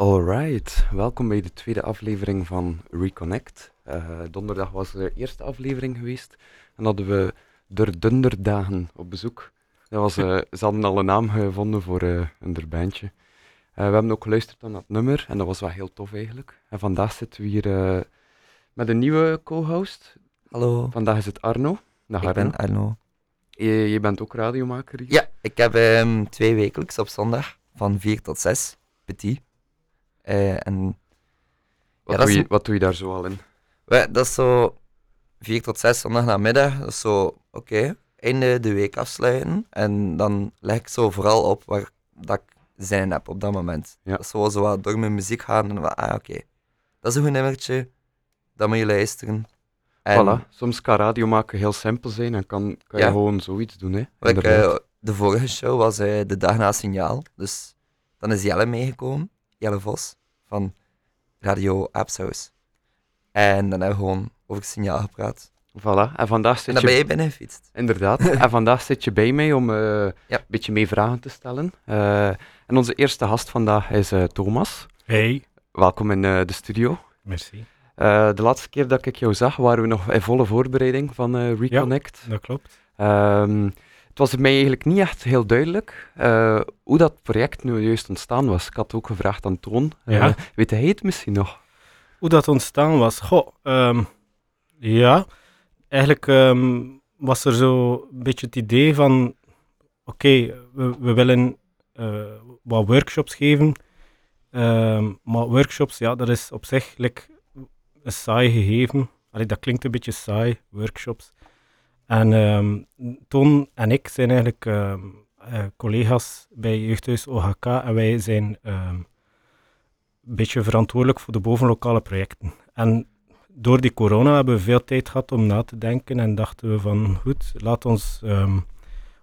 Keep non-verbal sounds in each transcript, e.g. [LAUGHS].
Alright, welkom bij de tweede aflevering van Reconnect. Uh, donderdag was de eerste aflevering geweest en hadden we de Dunderdagen op bezoek. Dat was, uh, ze hadden al een naam gevonden voor uh, een bandje. Uh, we hebben ook geluisterd naar het nummer en dat was wel heel tof eigenlijk. En vandaag zitten we hier met een nieuwe co-host. Hallo. Vandaag is het Arno. Dag, ik Arno. ben Arno. Je, je, bent ook radiomaker hier? Ja, ik heb um, twee wekelijks op zondag van 4 tot 6, petit. Uh, en, wat, ja, doe je, wat doe je daar zo al in? dat is zo 4 tot 6 zondag namiddag. Dat is zo, oké, okay, einde de week afsluiten. En dan leg ik zo vooral op waar dat ik zin heb op dat moment. Ja. Dat is zo, zo wat door mijn muziek gaan en wat, ah oké, okay. dat is een goed nummertje, dat moet je luisteren. En, voilà, soms kan radio maken heel simpel zijn en kan, kan je gewoon zoiets doen. Hè, like, uh, de vorige show was uh, de dag na signaal, dus dan is Jelle meegekomen, Jelle Vos, van Radio Apshouse. En dan hebben we gewoon over het signaal gepraat. Voilà, en vandaag zit en dan je... ben je binnengefietst. Inderdaad, [LAUGHS] en vandaag zit je bij mij om uh, ja. een beetje mee vragen te stellen. Uh, en onze eerste gast vandaag is uh, Thomas. Hey. Welkom in de studio. Merci. de laatste keer dat ik jou zag, waren we nog in volle voorbereiding van Reconnect. Ja, dat klopt. Um, het was mij eigenlijk niet echt heel duidelijk hoe dat project nu juist ontstaan was. Ik had ook gevraagd aan Toon. Ja. weet hij het misschien nog? Hoe dat ontstaan was? Goh, um, ja eigenlijk um, was er zo een beetje het idee van: oké, okay, we, we, willen uh, wat workshops geven. Um, maar workshops, ja, dat is op zich like, een saai gegeven. Allee, dat klinkt een beetje saai, workshops. En um, Toon en ik zijn eigenlijk uh, collega's bij Jeugdhuis OHK en wij zijn een beetje verantwoordelijk voor de bovenlokale projecten. En door die corona hebben we veel tijd gehad om na te denken en dachten we van goed, laat ons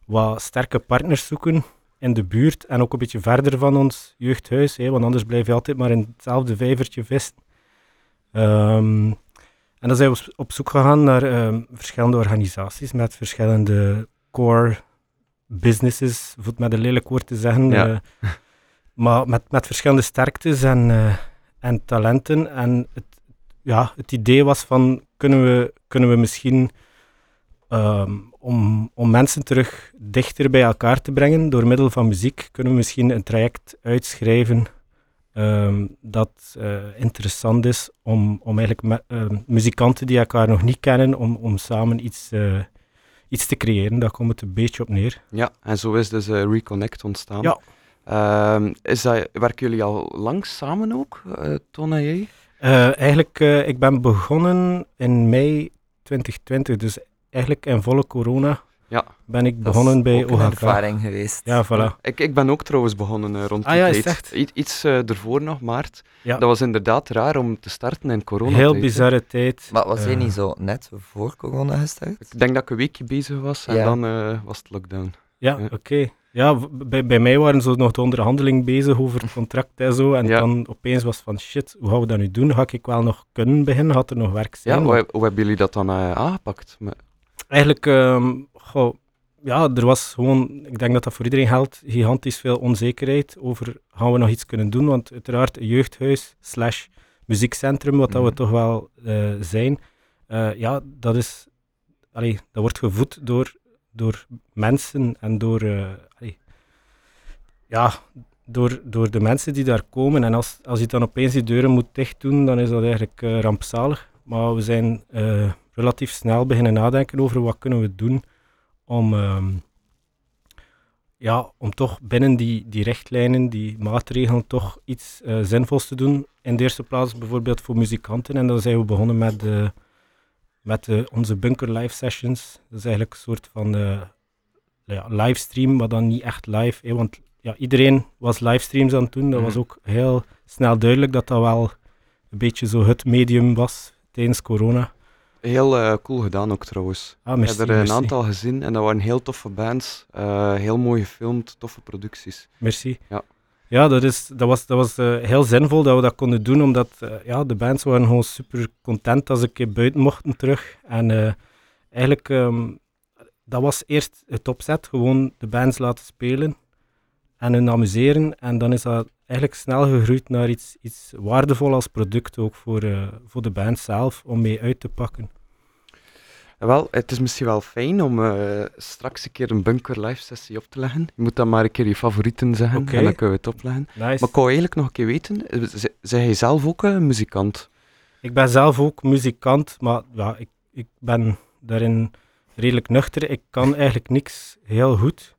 wat sterke partners zoeken in de buurt en ook een beetje verder van ons jeugdhuis, want anders blijf je altijd maar in hetzelfde vijvertje vissen. Um, en dan zijn we op zoek gegaan naar um, verschillende organisaties met verschillende core businesses, om het met een lelijk woord te zeggen, ja. uh, [LAUGHS] maar met, met verschillende sterktes en, uh, en talenten. En het ja, het idee was van, kunnen we, kunnen we misschien, um, om, om mensen terug dichter bij elkaar te brengen door middel van muziek, kunnen we misschien een traject uitschrijven um, dat uh, interessant is om, om eigenlijk me, uh, muzikanten die elkaar nog niet kennen, om, om samen iets, uh, iets te creëren. Daar komt het een beetje op neer. Ja, en zo is dus Reconnect ontstaan. Ja. Ehm, is dat, werken jullie al lang samen ook, Ton en jij? Eigenlijk, ik ben begonnen in mei 2020, dus eigenlijk in volle corona ja, ben ik begonnen bij OHK. een ervaring geweest. Ja, voilà. Ja, ik, ik ben ook trouwens begonnen uh, rond ah, die ja, tijd. Echt? I iets ervoor nog, maart. Ja. Dat was inderdaad raar om te starten in corona. Heel bizarre tijd. Maar was jij niet zo net voor corona gestart? Ik denk dat ik een weekje bezig was en dan was het lockdown. Ja, oké. Okay. Ja, bij, bij mij waren ze nog de onderhandeling bezig over het contract en zo. En ja. dan opeens was van shit, hoe gaan we dat nu doen? Ga ik wel nog kunnen beginnen? Had er nog werk zijn? Ja, hoe, hoe hebben jullie dat dan uh, aangepakt? Eigenlijk, um, goh, ja, er was gewoon, ik denk dat dat voor iedereen geldt, gigantisch veel onzekerheid over gaan we nog iets kunnen doen. Want uiteraard, een jeugdhuis slash muziekcentrum, wat mm -hmm. dat we toch wel uh, zijn, uh, ja, dat is, allee, dat wordt gevoed door door mensen en door, uh, ja, door, door de mensen die daar komen. En als, als je dan opeens die deuren moet dicht doen, dan is dat eigenlijk rampzalig. Maar we zijn relatief snel beginnen nadenken over wat kunnen we doen om, um, ja, om toch binnen die, die richtlijnen, die maatregelen, toch iets zinvols te doen. In de eerste plaats bijvoorbeeld voor muzikanten. En dan zijn we begonnen met met onze Bunker Live Sessions. Dat is eigenlijk een soort van uh, ja, livestream, maar dan niet echt live. Hè, want ja, iedereen was livestreams aan het doen. Dat mm. was ook heel snel duidelijk dat dat wel een beetje zo het medium was tijdens corona. Heel uh, cool gedaan ook trouwens. Ah, merci, ik heb er merci. een aantal gezien en dat waren heel toffe bands. Uh, heel mooi gefilmd, toffe producties. Merci. Ja. Ja, dat, is, dat was, dat was uh, heel zinvol dat we dat konden doen, omdat ja, de bands waren gewoon super content als ik buiten mochten terug. En eigenlijk, um, dat was eerst het opzet, gewoon de bands laten spelen en hun amuseren. En dan is dat eigenlijk snel gegroeid naar iets, iets waardevol als product ook voor, uh, voor de band zelf, om mee uit te pakken. Wel, het is misschien wel fijn om uh, straks een keer een bunker live sessie op te leggen. Je moet dan maar een keer je favorieten zeggen okay. en dan kunnen we het opleggen. Nice. Maar ik wou eigenlijk nog een keer weten, zijn jij zelf ook een muzikant? Ik ben zelf ook muzikant, maar ja, ik, ik ben daarin redelijk nuchter. Ik kan eigenlijk niks heel goed,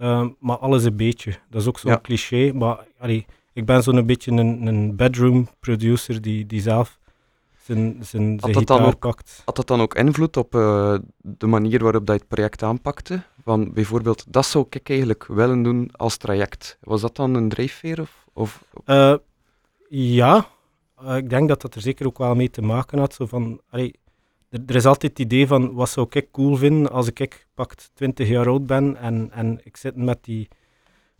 uh, maar alles een beetje. Dat is ook zo'n ja. cliché, maar allee, ik ben zo'n beetje een, een bedroom producer die, die zelf zijn, zijn, zijn had dat ook, pakt. Had dat dan ook invloed op uh, de manier waarop dat je het project aanpakte? Van bijvoorbeeld, dat zou ik eigenlijk willen doen als traject. Was dat dan een drijfveer? Of, of? Uh, ja, uh, ik denk dat dat er zeker ook wel mee te maken had. Zo van, allee, er, is altijd het idee van, wat zou ik cool vinden als ik pakt 20 jaar oud ben en, en ik zit met die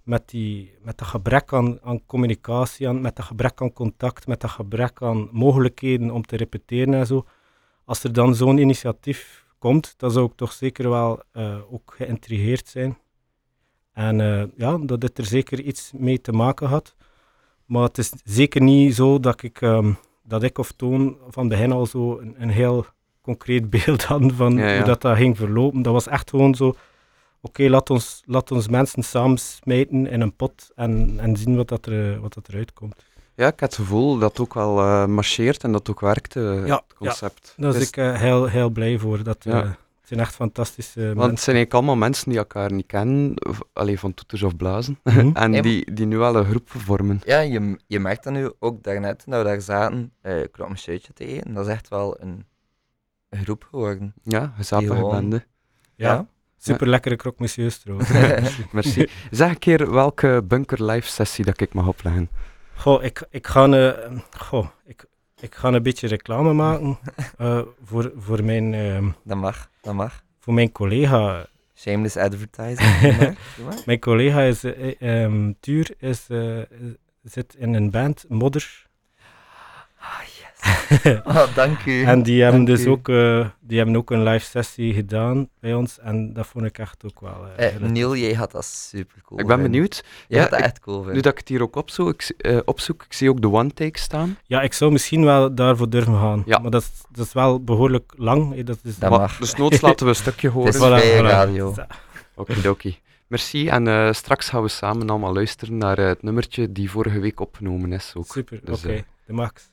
met, die, met dat gebrek aan, aan communicatie, aan, met dat gebrek aan contact, met dat gebrek aan mogelijkheden om te repeteren en zo. Als er dan zo'n initiatief komt, dan zou ik toch zeker wel uh, ook geïntrigeerd zijn. En uh, ja, dat dit er zeker iets mee te maken had. Maar het is zeker niet zo dat ik, um, dat ik of Toon van begin al zo een, een heel concreet [LAUGHS] beeld hadden van ja, ja. hoe dat, dat ging verlopen. Dat was echt gewoon zo oké, laat, ons, laat ons mensen samen smijten in een pot en, en zien wat, dat er, wat dat eruit komt. Ja, ik heb het gevoel dat het ook wel uh, marcheert en dat het ook werkt, uh, ja, het concept. Ja, daar ben dus, ik uh, heel, heel blij voor. Dat, ja. het zijn echt fantastische Want mensen. het zijn eigenlijk allemaal mensen die elkaar niet kennen, of, alleen van toeters of blazen, mm -hmm. [LAUGHS] en die, die nu wel een groep vormen. Ja, je, je merkt dat nu ook daarnet, nou daar zaten, uh, een shirtje tegen, dat is echt wel een groep geworden. Ja, gezappige bende. Ja. ja. Super lekkere croque monsieur trouwens. [LAUGHS] Merci. Zeg een keer welke bunker live sessie dat ik mag opleggen. Goh, ik, ik, ga, een, goh, ik, ik ga een beetje reclame maken uh, [LAUGHS] voor, voor mijn... Uh, dat mag, dat mag. Voor mijn collega. Shameless advertising. [LAUGHS] mijn collega is, uh, um, Tuur is, zit in een band, Modder. Ah, oh, [LAUGHS] dank u. En die hebben dus ook, uh, die hebben ook een live sessie gedaan bij ons en dat vond ik echt ook wel... Uh, eh, Neil, jij had dat super cool Ik ben benieuwd. Je ja, had dat echt cool vinden. Nu dat ik het hier ook opzoek, ik, uh, opzoek, ik zie ook de one-take staan. Ja, ik zou misschien wel daarvoor durven gaan. Ja. Maar dat is, dat is wel behoorlijk lang. Dat is dat mag. Dus noods laten we een stukje [LAUGHS] horen. Het is voilà, voilà. radio. Okidoki. Merci. En uh, straks gaan we samen allemaal luisteren naar uh, het nummertje die vorige week opgenomen is. Ook. Super, dus, oké. Okay. de max.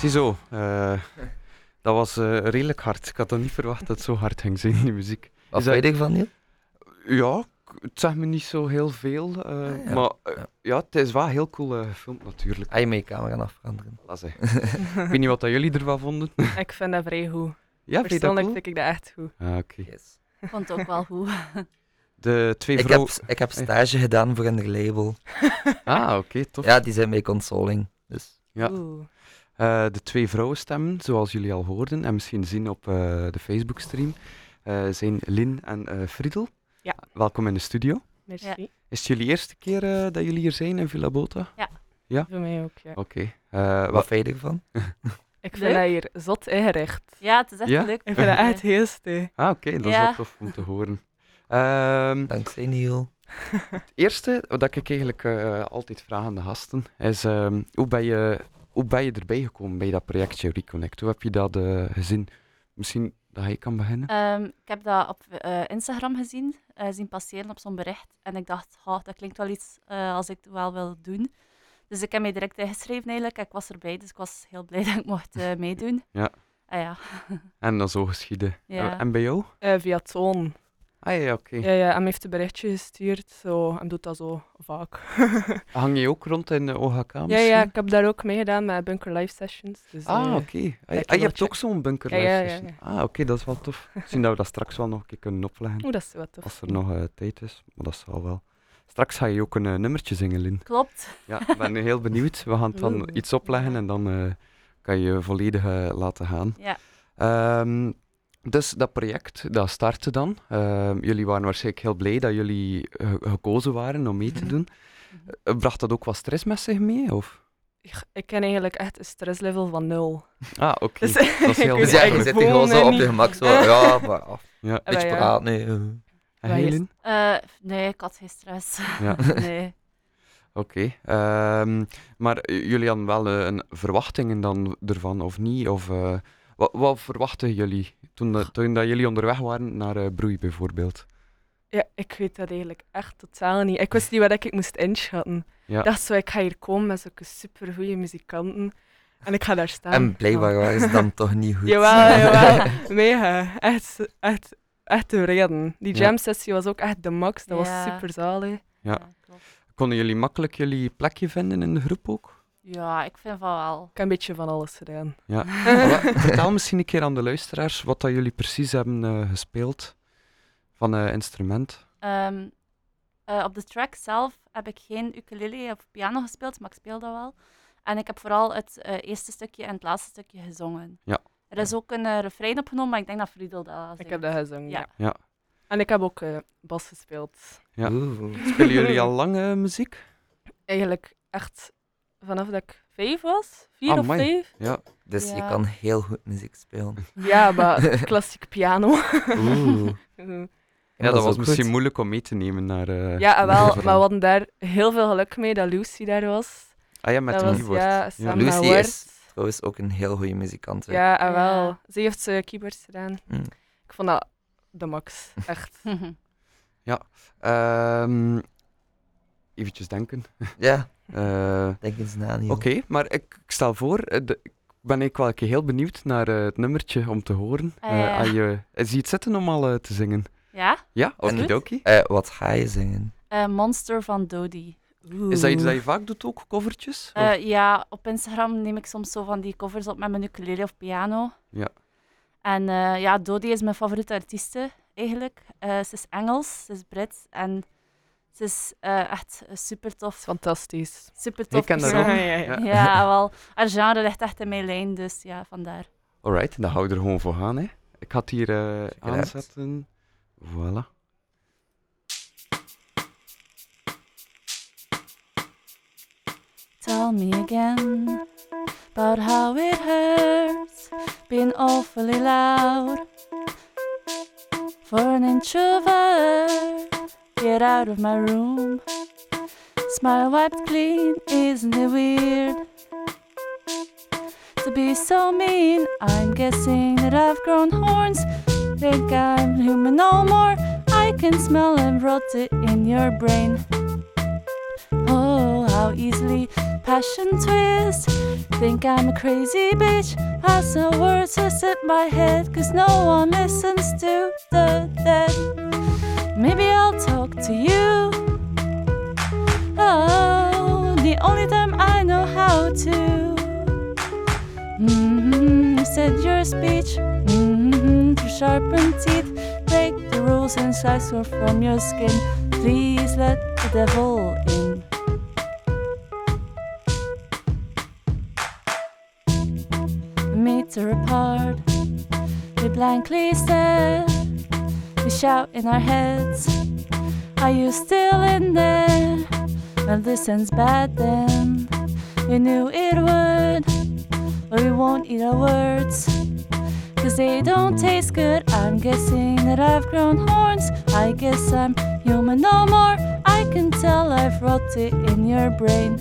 Ziezo, eh dat was eh, redelijk hard. Ik had dat niet verwacht dat het zo hard ging zijn, die muziek. Wat vind je ervan, Niel? Ja, het zegt me niet zo heel veel. eh, Ah, ja. Maar Ja. ja, het is wel heel cool eh, gefilmd natuurlijk. Ga je met je camera nog veranderen? Ik weet niet wat dat jullie ervan vonden. [LAUGHS] Ik vind dat vrij goed. Ja, Persoonlijk cool? vind ik dat echt goed. Ah, oké. Yes. Ik vond het ook wel goed. [LAUGHS] De twee Ik heb, vrouwen... ik heb stage gedaan voor een label. Ah, oké, tof. Ja, die zijn bij consoling. Dus. Ja. Oeh. Eh, de twee vrouwenstemmen, zoals jullie al hoorden en misschien zien op eh, de Facebook-stream, eh, zijn Lin en eh Friedel. Ja. Welkom in de studio. Merci. Ja. Is het jullie eerste keer eh, dat jullie hier zijn in Villa Bota? Voor mij ook, ja. Oké. Eh, Wat wat, vind je ervan? [LAUGHS] Ik vind dat hier zot ingericht. Ja, het is echt Ja? leuk. Ik vind dat echt heel ah, oké, dat is Ja. wel tof om te horen. Ehm, Dankzij Niel. het eerste wat ik eigenlijk eh, altijd vraag aan de gasten is: ehm, hoe, ben je, hoe ben je erbij gekomen bij dat projectje Reconnect? Hoe heb je dat eh, gezien? Misschien dat hij kan beginnen? Ehm, ik heb dat op eh, Instagram gezien, eh, zien passeren op zo'n bericht. En ik dacht, "Ha, dat klinkt wel iets eh, als ik het wel wil doen. Dus ik heb mij direct ingeschreven eigenlijk. Ik was erbij, dus ik was heel blij [LAUGHS] dat ik mocht eh, meedoen. Ja. Ah, ja. En dan zo geschieden. Ja. En bij jou? Eh, via Toon. Ah ja, oké. Ja, ja, hem heeft een berichtje gestuurd. Zo, en doet dat zo vaak. [LAUGHS] Hang je ook rond in de OHK ja, misschien? ja, ik heb daar ook meegedaan met Bunker Live Sessions. Dus, Ah, eh, oké. Ah, je- wel ah, je hebt ook zo'n bunker Ja, live ja, ja, session. Ah, oké, dat is wel tof. [LAUGHS] Misschien dat we dat straks wel nog een keer kunnen opleggen. Oeh, dat is wat tof. Als er nog eh, tijd is. Maar dat zal wel. Straks ga je ook een eh, nummertje zingen, Lin. Klopt. Ja, ik ben heel benieuwd. We gaan het dan Oeh. iets opleggen en dan eh, kan je je volledig eh, laten gaan. Ja. Ehm, dus dat project, dat startte dan. Ehm, jullie waren waarschijnlijk heel blij dat jullie eh, gekozen waren om mee te doen. Eh, bracht dat ook wat stress met zich mee? Of? Ik, ik ken eigenlijk echt een stresslevel van nul. Ah, oké. Dus, Dat is heel [LAUGHS] Dus ja, je zit gewoon hier gewoon zo op je gemak. Zo, ja, [LAUGHS] maar af. Ja. Eh, Beetje ja. praat nu. eh. En? Eh, nee, ik had geen stress. Ja. [LAUGHS] nee. Oké. ehm, maar jullie hadden wel een verwachtingen dan ervan, of niet? Of, eh, wat, wat verwachten jullie toen, dat- toen dat jullie onderweg waren naar eh, Broei bijvoorbeeld? Ja, ik weet dat eigenlijk echt totaal niet. Ik wist niet wat ik moest inschatten. Ja. Ik dacht zo, ik ga hier komen met zulke supergoeie muzikanten. En ik ga daar staan. En blijkbaar waren ze dan toch niet goed. Jawel, [LAUGHS] jawel. Mega. Echt, echt, echt te reden. Die Ja. jam sessie was ook echt de max. Dat Ja. was super zalig. Ja. klopt. Konden jullie makkelijk jullie plekje vinden in de groep ook? Ja, ik vind van wel. Ik heb een beetje van alles gedaan. Ja. [LAUGHS] Vertel misschien een keer aan de luisteraars wat dat jullie precies hebben eh, gespeeld van eh, instrument. Ehm, eh, op de track zelf heb ik geen ukulele of piano gespeeld, maar ik speel dat wel. En ik heb vooral het eh, eerste stukje en het laatste stukje gezongen. Ja. Er is ook een eh, refrein opgenomen, maar ik denk dat Friedel dat Ik heb dat gezongen, ja. Ja. En ik heb ook eh, bas gespeeld. Ja. Spelen jullie al lang muziek? Eigenlijk echt vanaf dat ik vijf was. Vier of Amai. vijf. Ja. Dus je Ja. kan heel goed muziek spelen. Ja, maar [LAUGHS] klassiek piano. Oeh. [LAUGHS] Ja, dat was misschien goed. moeilijk om mee te nemen naar. eh, Ja, naar wel, maar we hadden daar heel veel geluk mee dat Lucy daar was. Ah ja, met dat de was, keyboard. Ja, samen Lucy is trouwens ook een heel goede muzikant. hè. Ja, en wel. Ja. Ze heeft ze keyboards gedaan. Mm. Ik vond dat de max. [LAUGHS] Echt. Ehm, eventjes denken. Ja, Eh, denk eens na. Oké, maar ik, ik stel voor, eh, de- ik ben ik wel een keer heel benieuwd naar eh, het nummertje om te horen. Ah, Eh, je, eh, zie je het zitten om al eh, te zingen? ja? Ja, okidoki. Eh, wat ga je zingen? Eh, Monster van Dodie. Is dat iets dat je vaak doet ook, covertjes? Eh, ja, op Instagram neem ik soms zo van die covers op met mijn ukulele of piano. Ja. En eh, ja, Dodie is mijn favoriete artieste eigenlijk. Eh, ze is Engels, ze is Brits en ze is eh, echt super tof. Fantastisch. Super tof. Ik ken persoon. ook. Ja, ja, ja. [LAUGHS] Ja. Ja, wel. Haar genre ligt echt in mijn lijn, dus ja, vandaar. Alright, dan hou je er gewoon voor gaan. Hè. Ik het hier eh, out. aanzetten. Voilà. Tell me again about how it hurts being awfully loud. For an introvert, get out of my room. Smile wiped clean, isn't it weird? To be so mean, I'm guessing that I've grown horns. Think I'm human no more. I can smell and rot it in your brain. Oh, how easily passion twists. Think I'm a crazy bitch. Has no words to set my head, cause no one listens to the dead. Maybe I'll talk to you. Oh, the only time I know how to. Mm-hmm, said your speech. Mm-hmm, to sharpen teeth, break the rules and slice off from your skin. Please let the devil in. Meter apart, we blankly stare. Shout in our heads. Are you still in there? Well, this ends bad then. We knew it would, but we won't eat our words. Cause they don't taste good. I'm guessing that I've grown horns. I guess I'm human no more. I can tell I've rotted in your brain.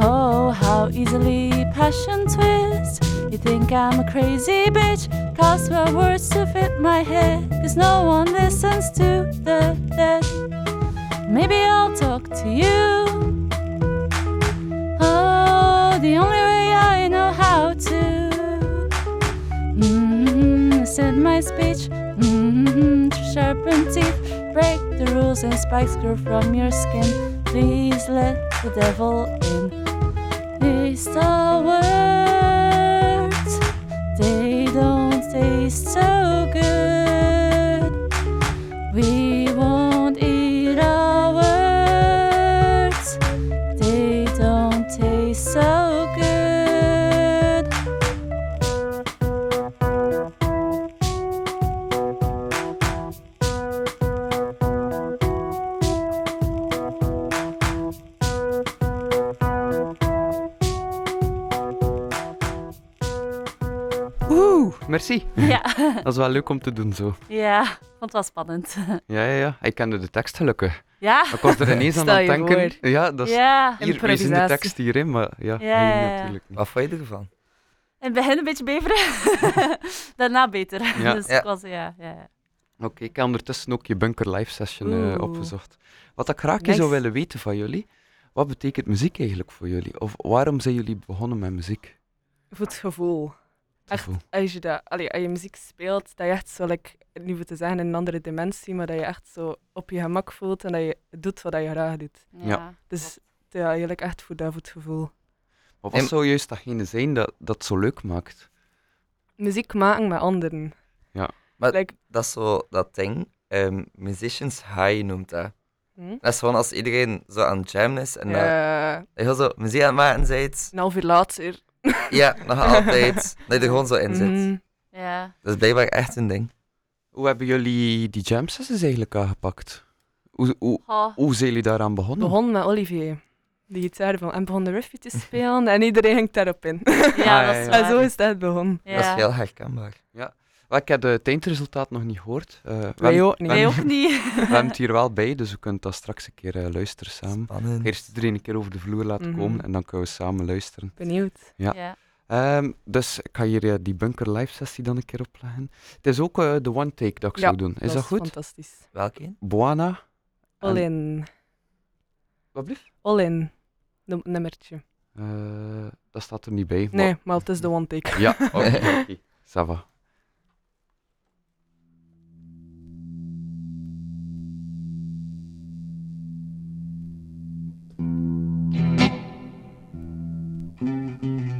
Oh, how easily passion twists. You think I'm a crazy bitch? My words to fit my head. Cause no one listens to the dead. Maybe I'll talk to you. Oh, the only way I know how to. Mm-hmm, send my speech. Mm-hmm, sharpen teeth, break the rules and spikes grow from your skin. Please let the devil in. These are words, don't merci. Ja, [LAUGHS] Dat is wel leuk om te doen zo. ja, vond het wel spannend. [LAUGHS] Ja, ja, ja. Ik kende de tekst gelukkig. Ja, Ik was er ineens aan het denken. voor. Ja, dat is ja. hier, we zien de tekst hier, hè, maar ja, Ja, natuurlijk niet. Wat vond je ervan? In het begin een beetje beveren, [LAUGHS] daarna beter. Ja. Dus Ja. ik was, ja, ja, ja. Oké, ik heb ondertussen ook je Bunker Live Session eh, opgezocht. Wat ik graag Nice. zou willen weten van jullie, wat betekent muziek eigenlijk voor jullie? Of waarom zijn jullie begonnen met muziek? Voor het gevoel. Echt, als je, dat, allee, als je muziek speelt, dat je echt zo, like, niet voor te zeggen in een andere dimensie, maar dat je echt zo op je gemak voelt en dat je doet wat je graag doet. Ja. Dus ja, eigenlijk echt voor dat, voor het gevoel. Maar wat En- zou juist datgene zijn dat dat zo leuk maakt? Muziek maken met anderen. Maar Like, dat is zo dat ding. ehm, musicians high noemt dat. hm? Dat is gewoon als iedereen zo aan het jammen is en dat Ja, je gewoon zo muziek aan het maken bent. een half uur later. [LAUGHS] Ja, nog altijd. Dat je er gewoon zo in zit. Mhm. Ja. Dat is blijkbaar echt een ding. Hoe hebben jullie die jam sessions eigenlijk aangepakt? Hoe, hoe, hoe zijn jullie daaraan begonnen? begon met Olivier, die gitaar van, en begon de riffje te spelen en iedereen ging daarop in. Ja, Ah, dat ja, is ja. En waar. zo is het echt begonnen. Ja. Dat is heel herkenbaar. Wel, ik heb het eindresultaat nog niet gehoord. Eh, we, Wij ook niet. Wij ook niet. [LAUGHS] we hebben het hier wel bij, dus we kunnen dat straks een keer eh, luisteren samen. Spannend. Eerst iedereen een keer over de vloer laten Mhm. komen en dan kunnen we samen luisteren. Benieuwd. Ja. Ja. Ehm, dus ik ga hier eh, die bunker live sessie dan een keer opleggen. Het is ook eh, de one take dat ik Ja, zou doen. Is dat, goed? fantastisch. Welke? Boana. All En- in. Wat blieft? All in. Num- nummertje. Eh, dat staat er niet bij. maar- Nee, maar het is de one take. Ja, [LAUGHS] oké. oké. Ça Música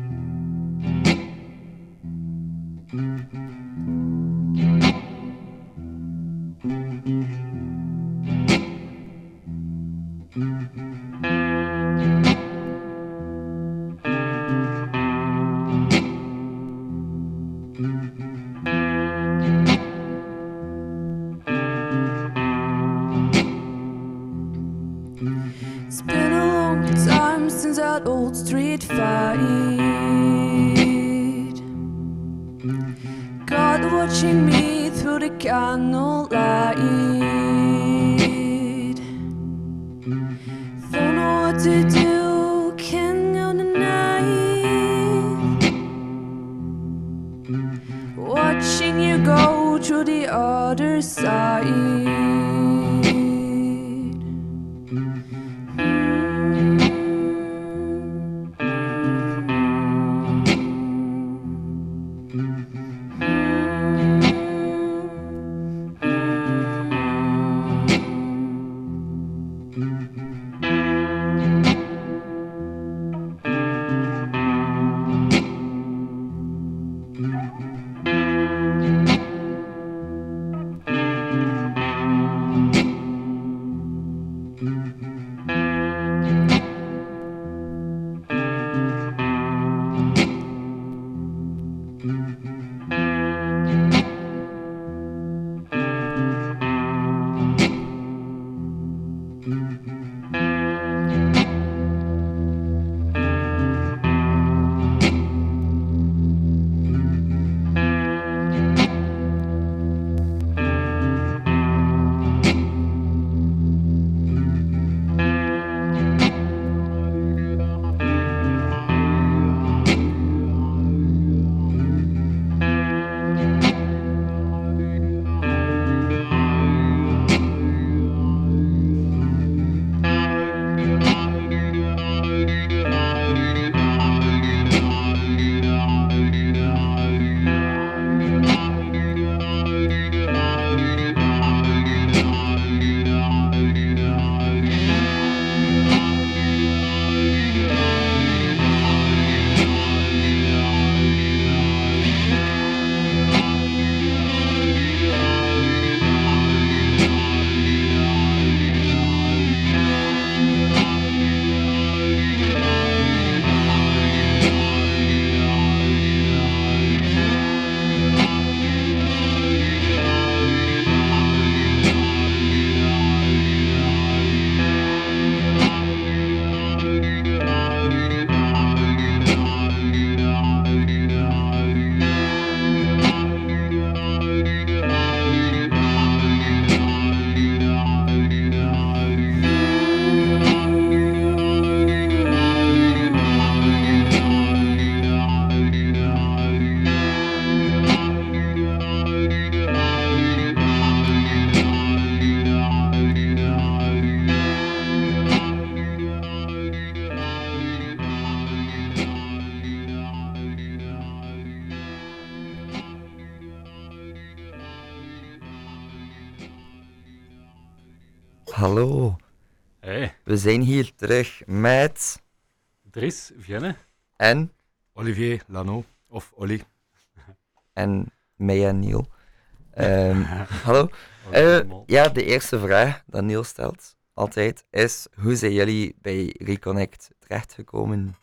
we zijn hier terug met... Dries, Vienne. En? Olivier Lano, of Olly. En mij en Neil. Ehm, [LAUGHS] hallo. Eh, ja, de eerste vraag dat Neil stelt, altijd, is hoe zijn jullie bij Reconnect terechtgekomen?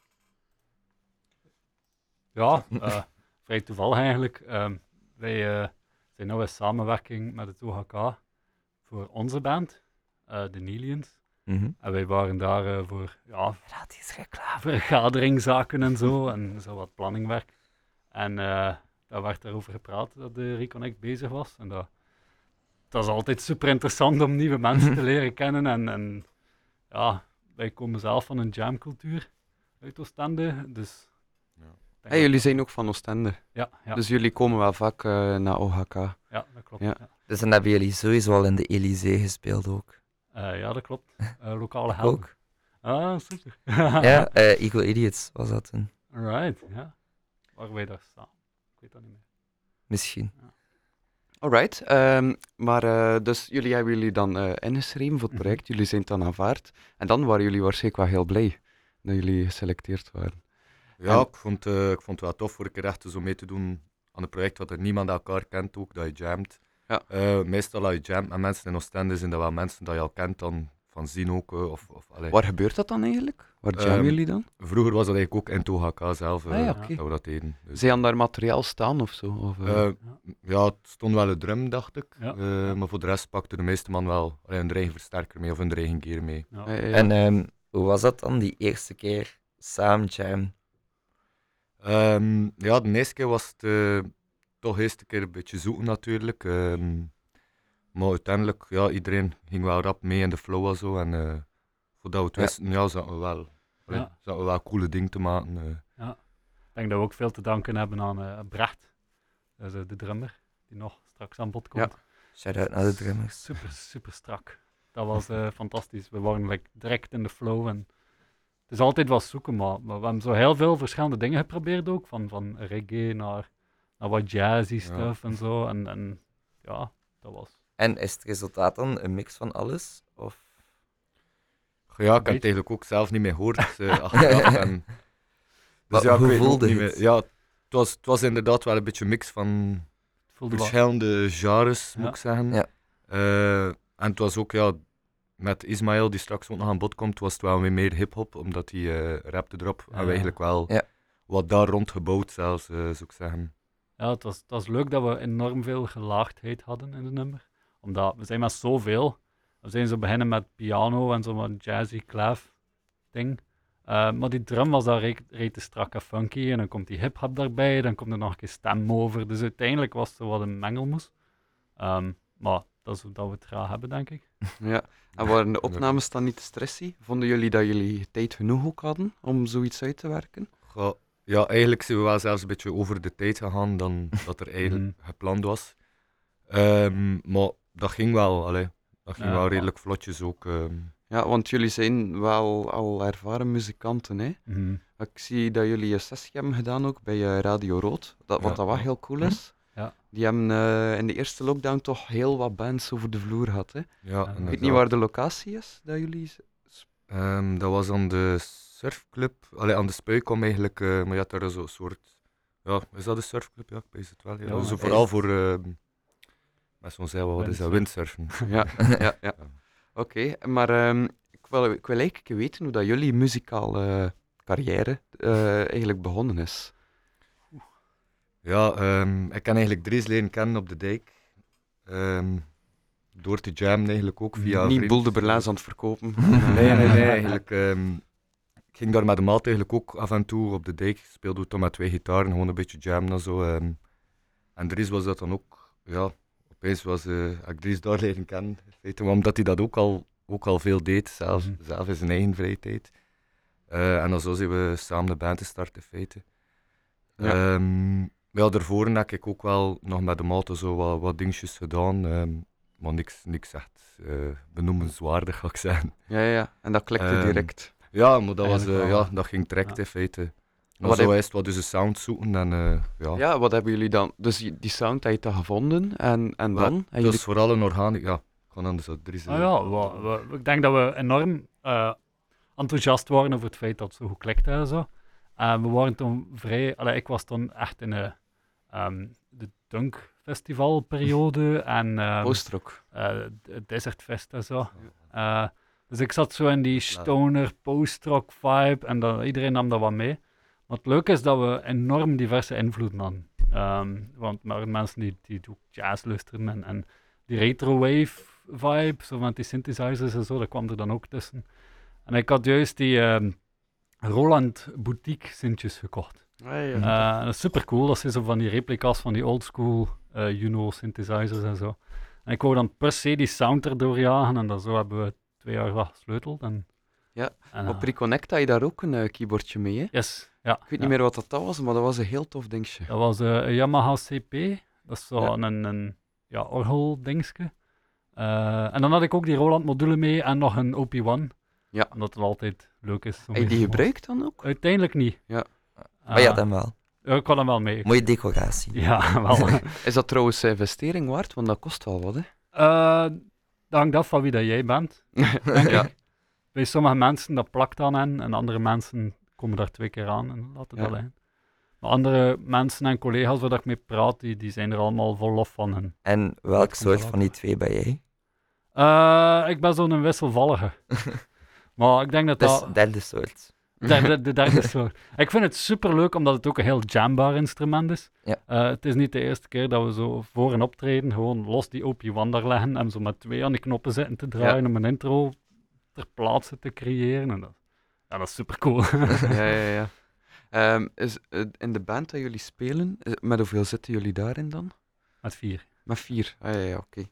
Ja, eh, vrij toevallig eigenlijk. Ehm, wij eh, zijn nu in samenwerking met het OHK voor onze band, eh de Nelians. Mhm. En wij waren daar eh, voor ja, Dat is reclame. vergaderingzaken en zo, en zo wat planningwerk. En eh, daar werd daarover gepraat dat de Reconnect bezig was. En dat, dat is altijd super interessant om nieuwe [LAUGHS] mensen te leren kennen. En, en ja, wij komen zelf van een jamcultuur uit Oostende, dus... Ja. Hey, jullie zijn ook van Oostende, Ja, ja, dus jullie komen wel vaak eh, naar OHK. ja, dat klopt. Ja. Ja. Dus dan hebben jullie sowieso al in de Elysée gespeeld ook. Eh, ja, dat klopt. [LAUGHS] Eh, lokale. Ook? Ah, super. [LAUGHS] ja, [LAUGHS] eh Eagle Idiots was dat toen. Alright, ja. Waar wij daar staan. Ik weet dat niet meer. Misschien. Alright, ehm, maar eh, dus jullie hebben jullie dan eh, ingeschreven voor het Mhm. project, jullie zijn dan aanvaard. En dan waren jullie waarschijnlijk wel heel blij dat jullie geselecteerd waren. Ja, En- ik vond, eh, ik vond het wel tof voor een keer echt zo mee te doen aan een project wat er niemand elkaar kent ook, dat je jamt. Ja. Eh, meestal als je jamt met mensen in Oostende zijn dat wel mensen dat je al kent dan van zien ook. eh, of, of, allee. Waar gebeurt dat dan eigenlijk? Waar jammen Ehm, jullie dan? Vroeger was dat eigenlijk ook in het OHK zelf Ah, ja, dat we dat deden. Dus, Zij aan daar materiaal staan of zo? Of, ja, het stond wel een drum, dacht ik. Ja. Eh, maar voor de rest pakte de meeste man wel allee, een eigen versterker mee of een eigen gear mee. Ja. Ja. En ehm, hoe was dat dan, die eerste keer samen jam? Ehm, ja, de eerste keer was het eh, toch eerst een keer een beetje zoeken natuurlijk. Ehm, maar uiteindelijk, ja, iedereen ging wel rap mee in de flow en zo. En eh, voordat we het Ja. wisten, ja, zaten we wel, allee, Ja. zaten we wel coole dingen te maken. eh. Ik denk dat we ook veel te danken hebben aan Brecht. Is eh, de drummer, die nog straks aan bod komt. Shout-out naar de drummers. Super, super strak. Dat was [LAUGHS] fantastisch. We waren like, direct in de flow. En het is altijd wat zoeken, maar, maar we hebben zo heel veel verschillende dingen geprobeerd ook. Van, van reggae naar, naar wat jazzy stuff en zo. En, en ja, dat was... En is het resultaat dan een mix van alles? Of... Ja, ik heb het eigenlijk ook zelf niet meer gehoord eh, [LAUGHS] achteraf. en, Maar ja, ik hoe voelde het? meer. Ja, het was, het was inderdaad wel een beetje een mix van verschillende genres, moet ik zeggen. Ja. Eh, en het was ook, ja, met Ismaël, die straks ook nog aan bod komt, was het wel weer meer hip-hop, omdat hij eh rapte erop. En Ja. we eigenlijk wel Ja. wat daar rond gebouwd, zelfs, eh, zou ik zeggen. Ja, het was, het was leuk dat we enorm veel gelaagdheid hadden in het nummer. Omdat we zijn met zoveel. We zijn zo beginnen met piano en zo'n jazzy clav ding. Eh, maar die drum was daar re- reet te strak en funky. En dan komt die hip-hop daarbij. Dan komt er nog een keer stem over. Dus uiteindelijk was het zo wat een mengelmoes. Ehm, maar dat is hoe dat we het graag hebben, denk ik. [LAUGHS] ja. En waren de opnames dan niet te stressy? Vonden jullie dat jullie tijd genoeg ook hadden om zoiets uit te werken? Ja, ja, eigenlijk zijn we wel zelfs een beetje over de tijd gegaan dan [LAUGHS] dat er eigenlijk Mhm. gepland was. Ehm, maar dat ging wel, allee, dat ging Ja, wel maar- redelijk vlotjes ook. ehm. Ja, want jullie zijn wel al ervaren muzikanten, hè? Mhm. Ik zie dat jullie een sessie hebben gedaan ook bij eh, Radio Rood, dat, wat Ja. dat wel heel cool is. Ja. Die hebben eh, in de eerste lockdown toch heel wat bands over de vloer gehad. Hè? Ik ja, weet niet waar de locatie is dat jullie... Ehm, dat was aan de surfclub, allee, aan de Spuikom eigenlijk, eh, maar je had daar zo'n soort, ja, is dat een surfclub? Ja, ik weet het wel. Ja. Ja, zo is vooral voor, ehm, met zo'n zeil, wat is dat, windsurfen. [LAUGHS] Ja, ja, ja. Oké, maar ehm, ik, wil, ik wil eigenlijk weten hoe dat jullie muzikale carrière eh, eigenlijk begonnen is. Ja, ehm, ik ken eigenlijk Dries leren kennen op de dijk. Door te jammen eigenlijk ook via... niet vriend. Boel de aan het verkopen. Nee, nee, nee, [LAUGHS] eigenlijk. Ik ging daar met de maat eigenlijk ook af en toe op de dijk. Speelde we toch met twee gitaren, gewoon een beetje jammen en zo. ehm. en Dries was dat dan ook, ja, opeens was heb ik Dries daar leren kennen. feite, omdat hij dat ook al, ook al veel deed, zelf, Mhm. zelf in zijn eigen vrije tijd. Eh, en dan zo zijn we samen de band gestart in feite. Ja. Ehm, ja, daarvoor heb ik ook wel nog met de maten zo wat, wat dingetjes gedaan. ehm, maar niks, niks echt eh, benoemenswaardig, ga ik zeggen. Ja, ja, ja. En dat klikte direct. Ja, maar dat, was, Eigenlijk eh, wel, ja, dat ging direct Ja. in feite. Maar Wat zo heb- is het wat dus een sound zoeken en eh, ja. Ja, wat hebben jullie dan? Dus die die sound heb je dan gevonden en, en dan? En dat jullie... is vooral een organisch, ja, Gewoon anders dat er is. Ah ja, we- we- ik denk dat we enorm eh, enthousiast waren over het feit dat het zo goed klikte en zo. En we waren toen vrij... Allee, ik was toen echt in de, ehm, de Dunk Festivalperiode en ehm, Post-rock. eh, d- Desert Fest en zo. Eh, dus ik zat zo in die stoner post-rock vibe en dan, iedereen nam dat wat mee. Maar het leuke is dat we enorm diverse invloeden hadden. Ehm, want maar mensen die, die ook jazz luisteren en, en die retro-wave vibe, zo met die synthesizers en zo, dat kwam er dan ook tussen. En ik had juist die ehm, Roland Boutique sintjes gekocht. ja. Eh, dat is super cool. Dat zijn zo van die replica's van die oldschool eh Juno synthesizers en zo. En ik wou dan per se die sound erdoor jagen en dan zo hebben we twee jaar wat gesleuteld. En, Ja, en, Op eh, Reconnect had je daar ook een eh, keyboardje mee, hè? yes, ja. Ik weet ja. niet meer wat dat was, maar dat was een heel tof dingetje. Dat was eh, een Yamaha CP. Dat is zo Ja. een, een ja, orgeldingske. Eh, en dan had ik ook die Roland module mee en nog een OP1. Ja. Omdat het altijd leuk is. Heb je die gebruikt dan ook? Uiteindelijk niet. Ja. Maar je had hem wel. ja, ik had hem wel mee. Mooie decoratie. Ja, [LAUGHS] wel. [LAUGHS] Is dat trouwens een investering waard? Want dat kost wel wat, hè? Eh, dat hangt af van wie dat jij bent. [LAUGHS] Ja. ik. Bij sommige mensen dat plakt aan hen en andere mensen komen daar twee keer aan en laten Ja. dat in. Maar andere mensen en collega's waar ik mee praat, die, die zijn er allemaal vol lof van. hen. En welk soort van die twee ben jij? Eh, ik ben zo'n wisselvallige. [LAUGHS] maar ik denk dat Dat is dat... de derde soort. De, de derde soort. Ik vind het super leuk omdat het ook een heel jambaar instrument is. Ja. Eh, het is niet de eerste keer dat we zo voor een optreden gewoon los die op je wand daar leggen en zo met twee aan die knoppen zitten te draaien om een intro ter plaatse te creëren. En dat, ja, dat is super cool. [LAUGHS] ja, ja, ja. [LAUGHS] Ehm, is, eh, in de band dat jullie spelen, eh, met hoeveel zitten jullie daarin dan? met vier. Met vier. Ah ja, ja oké.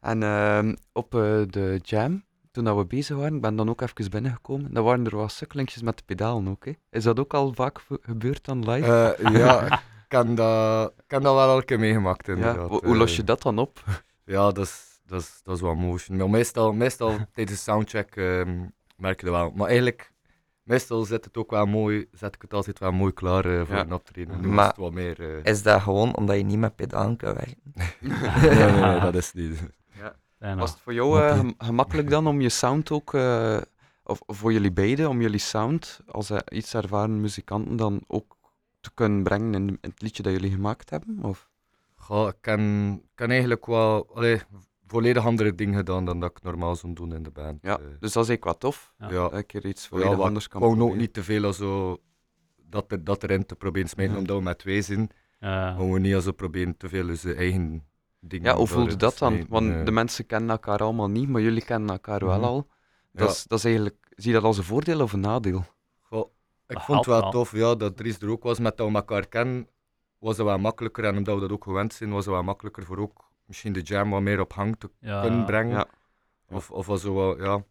En ehm, op de jam, toen dat we bezig waren, ik ben dan ook even binnengekomen, dan waren er wat sukkelinkjes met de pedalen ook. Hè. Is dat ook al vaak gebeurd dan live? Eh, [LAUGHS] ja, ik kan dat, ik kan dat wel elke keer meegemaakt inderdaad. Hoe, hoe los Eh, je dat dan op? [LAUGHS] Ja, dat is, dat is, dat is wel motion. Maar meestal, meestal [LAUGHS] tijdens de soundcheck ehm, merk je dat wel. Maar eigenlijk, meestal zet het ook wel mooi, zet ik het altijd wel mooi klaar eh, voor Ja. een optreden. Nu Maar- is het wat meer... eh, Is dat gewoon omdat je niet met pedalen kan werken? nee, nee, nee, dat is niet. En, Was het voor jou eh, gem- gemakkelijk dan om je sound ook, eh, of, voor jullie beiden, om jullie sound als eh, iets ervaren muzikanten dan ook te kunnen brengen in, in het liedje dat jullie gemaakt hebben? Of? Goh, ik kan, kan eigenlijk wel allee, volledig andere dingen gedaan dan dat ik normaal zou doen in de band. Ja, eh. dus dat is eigenlijk wat tof. Ja. Dat ik er iets Ja, volledig wat anders kan gewoon ook niet te veel als zo dat, er, dat erin te proberen smijten, Ja. omdat we met twee zijn. eh, Gewoon niet als we proberen te veel zijn eigen dingen. Ja, hoe voelde dat dan? Want de mensen kennen elkaar allemaal niet, maar jullie kennen elkaar wel Mhm. al. Dat, Ja. is, dat is eigenlijk, zie je dat als een voordeel of een nadeel? Goh, ik Dat vond het wel tof ja, dat Dries er ook was met dat we elkaar kennen. Was het wel makkelijker en omdat we dat ook gewend zijn, was het wel makkelijker voor ook misschien de jam wat meer op hang te ja, kunnen brengen. Ja. Of, of was zo wel, ja.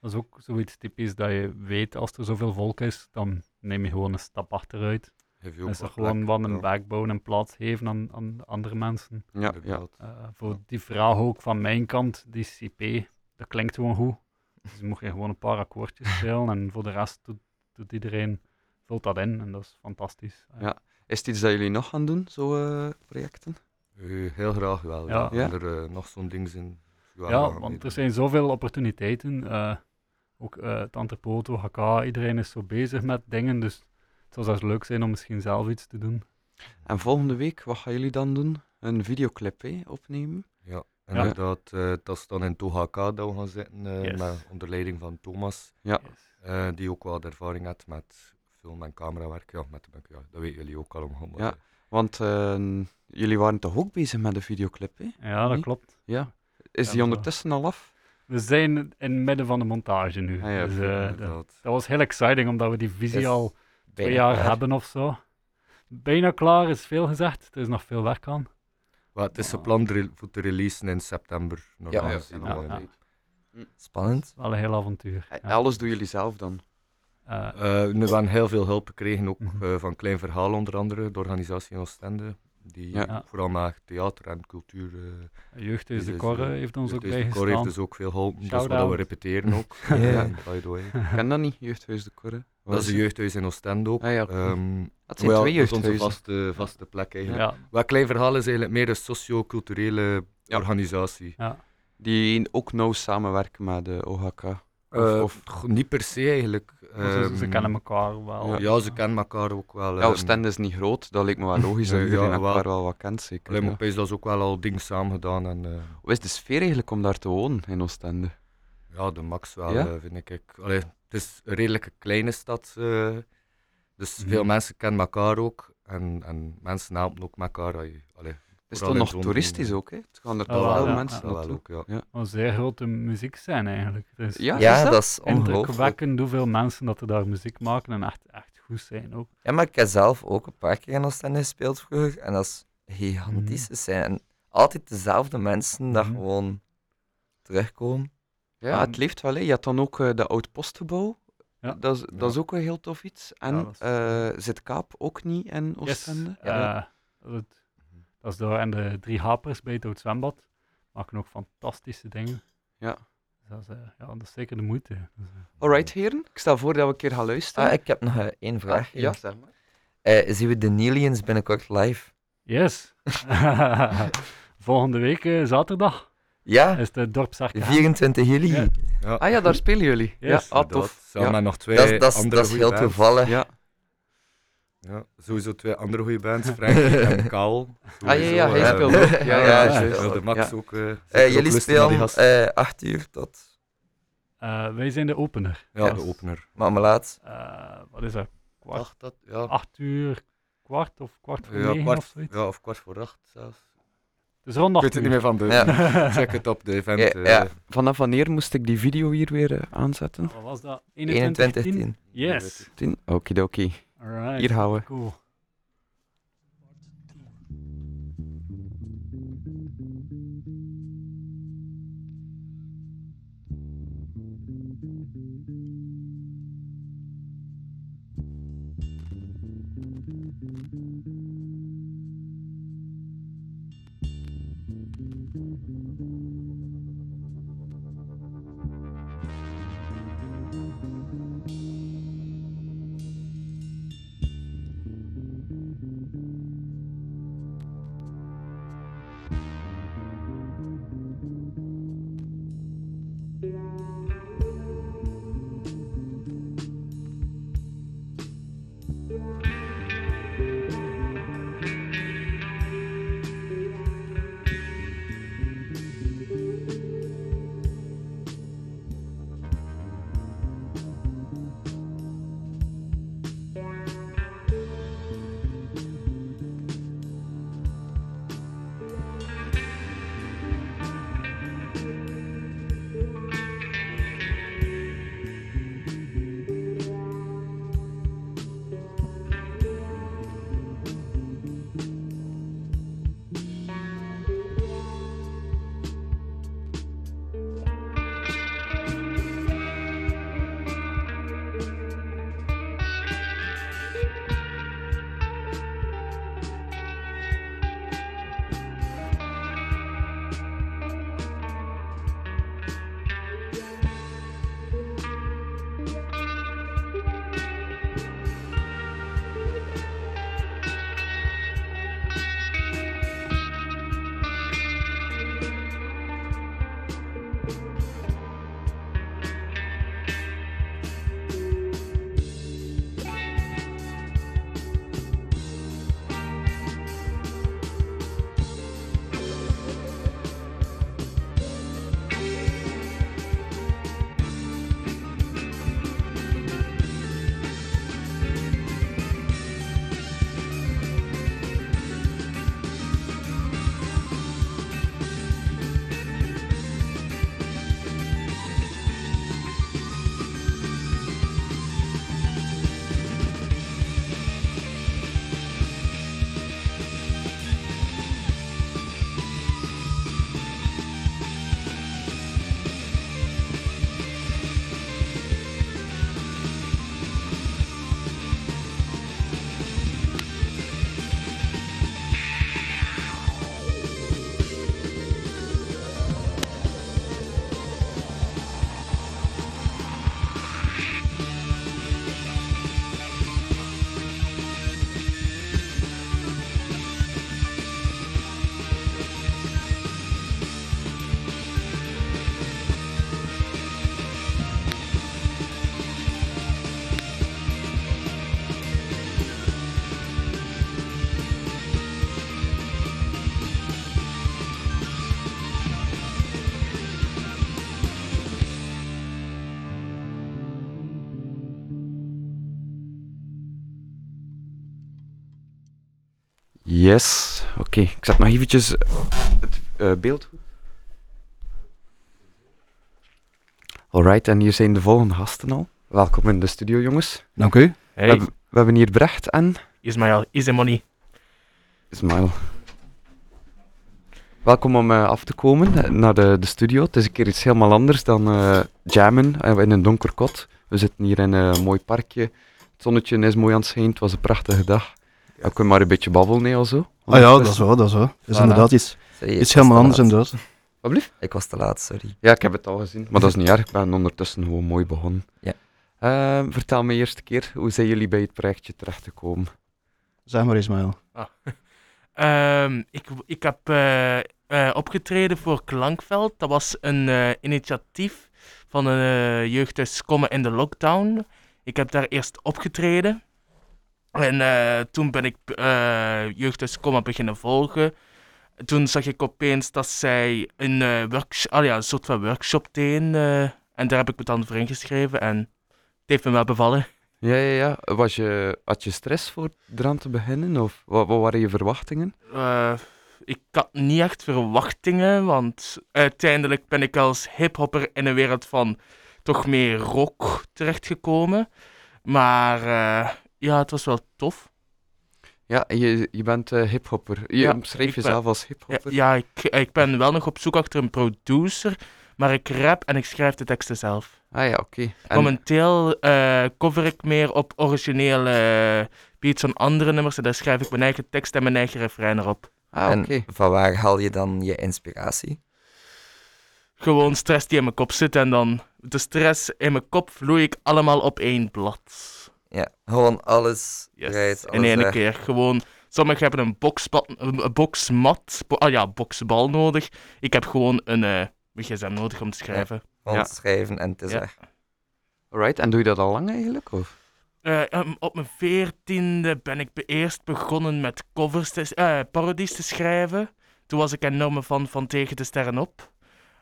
Dat is ook zoiets typisch dat je weet als er zoveel volk is, dan neem je gewoon een stap achteruit. Geef je ook Is er gewoon plek, wat een ja, backbone en plaats geven aan, aan andere mensen. Ja, ja. Eh, voor die vraag ook van mijn kant, die CP, dat klinkt gewoon goed. Dus moet je gewoon een paar akkoordjes spelen en voor de rest doet, doet iedereen, vult dat in en dat is fantastisch. Eh, Ja. Is het iets dat jullie nog gaan doen, zo eh, projecten? Eh, heel graag wel. Ja. Ja. Ja. Er nog zo'n ding zijn. Ja, want er zijn zoveel opportuniteiten. eh, ook uh, Tante Poto, HK, iedereen is zo bezig met dingen. Dus het zou zelfs leuk zijn om misschien zelf iets te doen. En volgende week, wat gaan jullie dan doen? Een videoclip hè, opnemen? Ja, inderdaad. eh, dat is dan in Tohaka dat we gaan zitten, eh, Yes. met, onder leiding van Thomas. Ja. Yes. eh, die ook wel ervaring heeft met film- en camerawerk. Ja, met, de- ja, dat weten jullie ook allemaal. Maar, Ja. Want eh, jullie waren toch ook bezig met de videoclip, hè? Ja, dat Nee? klopt. Ja. Is Ja, die ondertussen al af? We zijn in het midden van de montage nu. Ah, ja, dus, eh, dat, dat was heel exciting, omdat we die visie Is al twee jaar klaar. hebben of zo. Bijna klaar is veel gezegd. Er is nog veel werk aan. Maar het is gepland re- voor te releasen in september. normaal Ja. Ja, ja. Spannend. Wel een heel avontuur. Ja. Alles doen jullie zelf dan? Eh, Eh, we hebben heel veel hulp gekregen, ook Mhm. eh, van Klein Verhaal onder andere, de organisatie in Oostende. Die Ja. Vooral met theater en cultuur. eh Jeugdhuis de dus, Korre eh, heeft ons ook Jeugdhuis de Cor heeft bijgestaan. dus ook veel geholpen. Dat is wat we repeteren ook. [LAUGHS] Ja. Ik ken dat niet, Jeugdhuis de Korre. Dat is een jeugdhuis in Oostende ook. Ah ja. Ehm, Dat zijn wel, twee dat is onze jeugdhuizen. vaste, vaste plek eigenlijk. Ja, Wat Klein Verhaal is eigenlijk meer een socio-culturele Ja. organisatie. ja. Die ook nauw samenwerken met de OHK. Of, Eh, of, niet per se eigenlijk. Ze, ze Ehm, kennen elkaar wel. Ja, ze kennen elkaar ook wel. ja, ehm. Oostende is niet groot, dat lijkt me wel logisch dat Ja, iedereen ja, elkaar wel. wel wat kent, zeker. Alleen ja. dat ze ook wel al dingen samen gedaan. En, eh, Hoe is de sfeer eigenlijk om daar te wonen in Oostende? ja, de max wel, Ja? eh, vind ik. Allee, het is een redelijke kleine stad. eh, dus Mhm. veel mensen kennen elkaar ook. En, en mensen helpen ook elkaar. Allee, Is in nog toeristisch ook? Hè? Het gaan er Ja, toch wel, ja, mensen wel naartoe. ook, ja. Een zeer grote muziek zijn eigenlijk. Dus Ja, Ja, is dat? is ongelooflijk. indrukwekkend hoeveel mensen dat er daar muziek maken en echt, echt goed zijn ook. Ja, maar ik heb zelf ook een paar keer in Oostende gespeeld vroeger. En dat is Mhm. gigantisch. Het zijn en altijd dezelfde mensen daar Mhm. gewoon terugkomen. Ja, het leeft wel. Hè. Je hebt dan ook eh, de oud postgebouw. Ja. Dat, is, dat is ook een heel tof iets. En Ja, is- eh, zit Kaap ook niet in Yes, Oostende? eh, dat, dat is door en de drie hapers bij het Oud Zwembad. Maken ook fantastische dingen. Ja. Dus dat, is, eh, ja, dat is zeker de moeite. Dus, eh, Alright, heren. Ik stel voor dat we een keer gaan luisteren. Ah, ik heb nog eh, één vraag. ja, zeg maar. Eh, zien we de Nelians binnenkort live? Yes. [LAUGHS] Volgende week eh, zaterdag Ja, is de dorpsarcade. 24 juli. Ja. Ja, Ah ja, daar spelen jullie. Yes. Ja, ah, tof. Samen Ja. nog twee Dat, is- dat, is- andere dat is goeie heel toevallig. Ja. Ja, sowieso twee andere goede bands, Frankie en [LAUGHS] Kaal. Ah ja, ja, hij Ja. speelt ook. [LAUGHS] Ja, ja, Ja, ja, Max Ja. ook. eh, Eh, ook jullie spelen eh 8 uur tot Eh, wij zijn de opener. Ja, de opener. marmelaat. Eh, wat is dat? Kwart, Acht, dat, ja. acht uur, kwart of kwart voor ja, negen kwart, of zoiets. ja, of kwart voor acht zelfs. Het is rond Ik acht weet het uur. niet meer van de. Ja. [LAUGHS] Check het op de event. Eh. Vanaf wanneer moest ik die video hier weer eh, aanzetten? Wat was dat? 21 21 10. Yes. 10? Okidoki. Alright. Hier gaan we. Cool. Yes, oké. Ik zet nog eventjes het eh, beeld. Alright, en hier zijn de volgende gasten al. Welkom in de studio, jongens. Dank u. We, hebben, we hebben hier Brecht en Ismail, easy money. Ismail. Welkom om eh, af te komen eh, naar de, de studio. Het is een keer iets helemaal anders dan eh, jammen in een donker kot. We zitten hier in een mooi parkje. Het zonnetje is mooi aan het schijnen. Het was een prachtige dag. We kunnen maar een beetje babbelen, nee, al zo. Ah ja, dat is wel, dat is wel. Dat is Voilà. inderdaad iets, Sorry, ik iets helemaal anders inderdaad. Wat blieft? Ik was te laat, sorry. Ja, ik heb het al gezien. Maar dat is niet erg. Ik ben ondertussen gewoon mooi begonnen. Ja. Eh, vertel me eerst een keer, hoe zijn jullie bij het projectje terechtgekomen? Zeg maar Ismail. [LAUGHS] Ehm, ik, ik heb eh, eh, opgetreden voor Klankveld. Dat was een eh, initiatief van een jeugdhuis Kommen in de Lockdown. Ik heb daar eerst opgetreden. En eh, toen ben ik eh jeugdhuis Kommen beginnen volgen. Toen zag ik opeens dat zij een, eh, worksh- ah, ja, een soort van workshop deden. en daar heb ik me dan voor ingeschreven. En het heeft me wel bevallen. Ja, ja, ja. Was je, had je stress voor eraan te beginnen? Of wat, wat waren je verwachtingen? Ik had niet echt verwachtingen, want uiteindelijk ben ik als hiphopper in een wereld van toch meer rock terechtgekomen. Maar ja, het was wel tof. Ja, je, je bent eh hiphopper. Je Ja, ben- jezelf als Ja, hiphopper. ja ik, ik ben wel nog op zoek achter een producer, maar ik rap en ik schrijf de teksten zelf. Ah ja, oké. En- Momenteel eh, cover ik meer op originele beats van andere nummers en daar schrijf ik mijn eigen tekst en mijn eigen refrein erop. Ah, en oké. van waar haal je dan je inspiratie? gewoon stress die in mijn kop zit en dan de stress in mijn kop vloei ik allemaal op één blad. Ja, gewoon alles Yes. eruit, in één weg. keer. Gewoon, sommigen hebben een boksbal, een een boksmat, bo- ah ja, boksbal nodig. Ik heb gewoon een eh gsm nodig om te schrijven. Gewoon Ja. schrijven en Ja. weg. Alright, en doe je dat al lang eigenlijk? Of? Eh, ehm, op mijn veertiende ben ik be- eerst begonnen met covers, te, eh, parodies te schrijven. Toen was ik enorme fan van Tegen de Sterren op.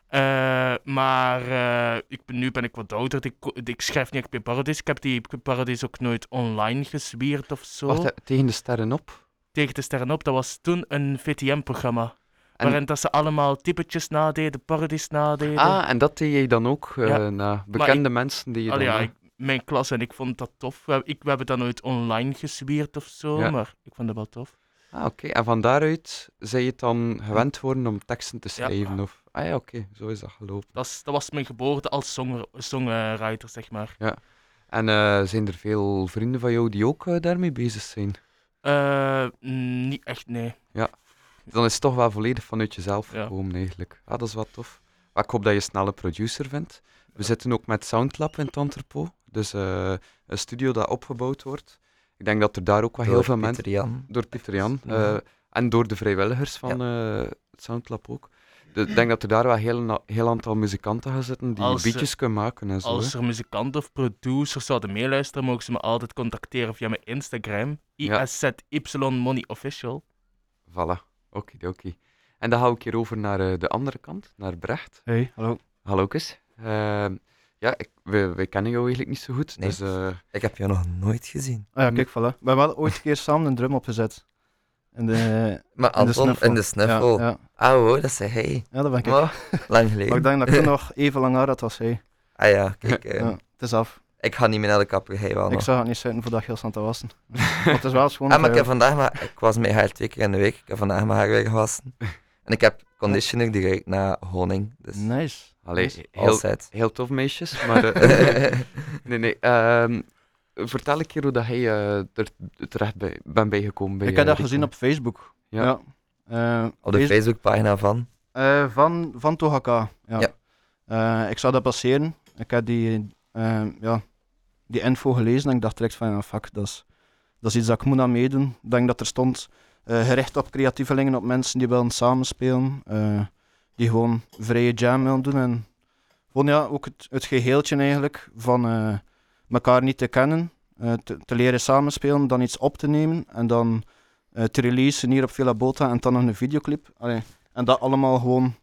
Eh, maar eh, ik ben, nu ben ik wat ouder. Ik, ik schrijf niet echt meer parodies. Ik heb die parodies ook nooit online gezwierd of zo. Wacht, tegen de sterren op? Tegen de Sterren op, dat was toen een VTM-programma. En- Waarin dat ze allemaal typetjes nadeden, parodies nadeden. Ah, en dat deed jij dan ook Ja. na bekende mensen die je Allee, dan... ja, ik- mijn klas en ik vond dat tof. We, ik, we hebben dat nooit online gezwierd of zo, Ja. maar ik vond dat wel tof. Ah, oké. En van daaruit zijn je het dan gewend worden om teksten te schrijven? Of... Ah ja, oké. Zo is dat gelopen. Dat, is- dat was mijn geboorte als songwriter, zeg maar. En eh, zijn er veel vrienden van jou die ook eh, daarmee bezig zijn? Eh, mm, niet echt, nee. Dan is het toch wel volledig vanuit jezelf Ja. gekomen eigenlijk. Ah, dat is wat tof. Maar ik hoop dat je snel een producer vindt. We zitten ook met Soundlab in het entrepot. Dus eh, een studio dat opgebouwd wordt. Ik denk dat er daar ook wel heel veel mensen... Pieter Jan. Door Pieter Jan. Ja. eh, en door de vrijwilligers van eh, het Soundlab ook. Ik denk dat er daar wel heel, na- heel aantal muzikanten gaan zitten die Als, eh, beatjes kunnen maken en zo. Als hè. er muzikanten of producers zouden meeluisteren, mogen ze me altijd contacteren via mijn Instagram. Ja. ISZY Money Official. Voilà, oké, En dan ga ik hier over naar eh, de andere kant, naar Brecht. Hey, hallo. Hallo, Kus. Ehm, ja, ik, wij, wij kennen jou eigenlijk niet zo goed, Nee. dus... eh, Ik heb jou nog nooit gezien. Ah ja, kijk, voilà. We hebben wel ooit een keer samen een drum opgezet. In de, Maar in de Anton, snuffel. in de snuffel. Ja, ja. Ah, wow, dat zei hij. ja, dat ben ik. Oh, lang geleden. Maar ik denk dat ik nog even lang haar had als hij. Ah ja, kijk. eh, Ja, het is af. Ik ga niet meer naar de kapper, hij wel Ik nog. zag het niet zitten voordat ik heel snel te wassen. [LAUGHS] het is wel schoon. Ah, maar ik heb vandaag maar... Ik was met haar twee keer in de week. Ik heb vandaag mijn haar weer gewassen. En ik heb conditioner die ruikt naar honing. Dus Nice. allee, Nice. heel, altijd. heel tof meisjes, maar... eh, [LAUGHS] nee, nee. ehm, vertel een keer hoe dat hij eh, er terecht bij, bent bijgekomen. Bij, ik heb eh, dat gezien op Facebook. Ja. Ja. Eh, Op de Facebookpagina van. Eh, van, van Tohaka, ja. Ja. Eh, ik zag dat passeren. Ik heb die, ja, die info gelezen en ik dacht direct van, ja, fuck, dat is, dat is iets dat ik moet aan meedoen. Ik denk dat er stond, eh, gericht op creatievelingen, op mensen die willen samenspelen, eh, die gewoon vrije jam willen doen. En gewoon, ja, ook het, het geheeltje eigenlijk, van eh elkaar niet te kennen, eh, te, te leren samenspelen, dan iets op te nemen en dan eh, te releasen hier op Villa Bota en dan nog een videoclip. Allee, en dat allemaal gewoon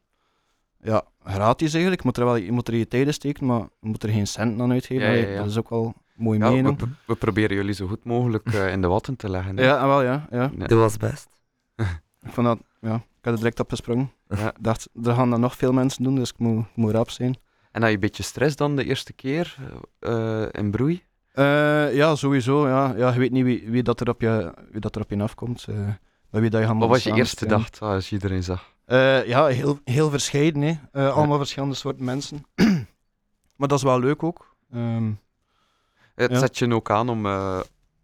ja, gratis eigenlijk. Je moet er wel je moet er je tijden steken, maar je moet er geen cent aan uitgeven. Ja, ja. Dat is ook wel mooi Ja, we, mening. we- we proberen jullie zo goed mogelijk eh, in de watten te leggen. hè. Ja, ah, wel ja. ja. Nee. Dat was best. [LAUGHS] ik vond dat, ja, ik had er direct op gesprongen. Ja. Ik dacht, er gaan dat nog veel mensen doen, dus ik moet, ik moet rap zijn. En had je een beetje stress dan de eerste keer eh, in broei? Eh, ja, sowieso. Ja. Ja, je weet niet wie, wie, dat er op je, wie dat er op je afkomt. bij wie dat je Wat was je eerste dag als je iedereen zag? Ja, heel, heel verscheiden. Hè. Allemaal verschillende soorten mensen. [CLEARS THROAT] maar dat is wel leuk ook. Ehm, Het Ja. zet je ook aan om,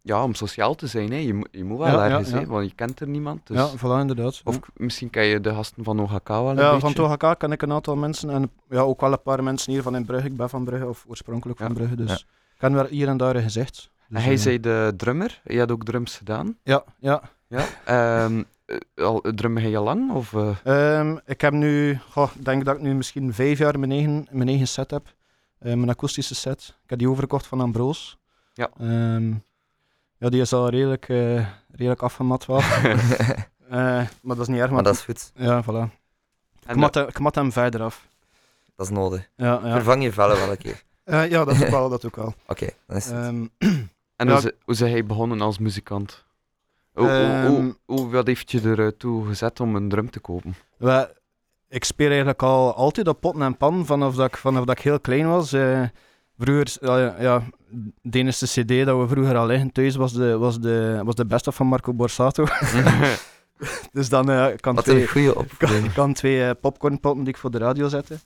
ja, om sociaal te zijn. Hè. Je, moet- je moet wel Ja, ja, ergens, hè, want je kent er niemand. Dus... Ja, voilà, inderdaad. Of misschien ken je de gasten van OHK wel een Ja, beetje. van Tohaka ken ik een aantal mensen. En ja, ook wel een paar mensen hier van in Brugge. Ik ben van Brugge, of oorspronkelijk van. Brugge. Dus ik ken wel hier en daar een gezicht. En Dus, hij eh, zei de drummer. Je had ook drums gedaan. Ja, ja. Ja. Eh, al, drummen al lang? Of? Ehm, ik heb nu, goh, denk dat ik nu misschien vijf jaar mijn eigen, mijn eigen set heb. Mijn akoestische set. Ik heb die overgekocht van Ambroos. Ja. Ehm, ja, die is al redelijk, eh, redelijk afgemat wel. [LAUGHS] Eh, maar dat is niet erg. maar dat is goed. Ja, voilà. Ik mat, hem- ik mat hem verder af. Dat is nodig. Ja, ja. Vervang je vellen wel een keer. [LAUGHS] Eh, ja, dat ook wel. [LAUGHS] Dat ook wel. Oké, dan is het. Ehm, En Ja. hoe, ze- hoe is hij begonnen als muzikant? Hoe, hoe- Ehm. hoe, hoe- wat heeft je ertoe gezet om een drum te kopen? Ik speel eigenlijk al altijd op potten en pan vanaf dat ik, vanaf dat ik heel klein was. Vroeger, ja, ja, de enige cd dat we vroeger al liggen thuis was de, was de, was de beste van Marco Borsato. [LAUGHS] dus dan eh, kan Wat twee, [LAUGHS] kan, kan twee popcornpotten die ik voor de radio zette.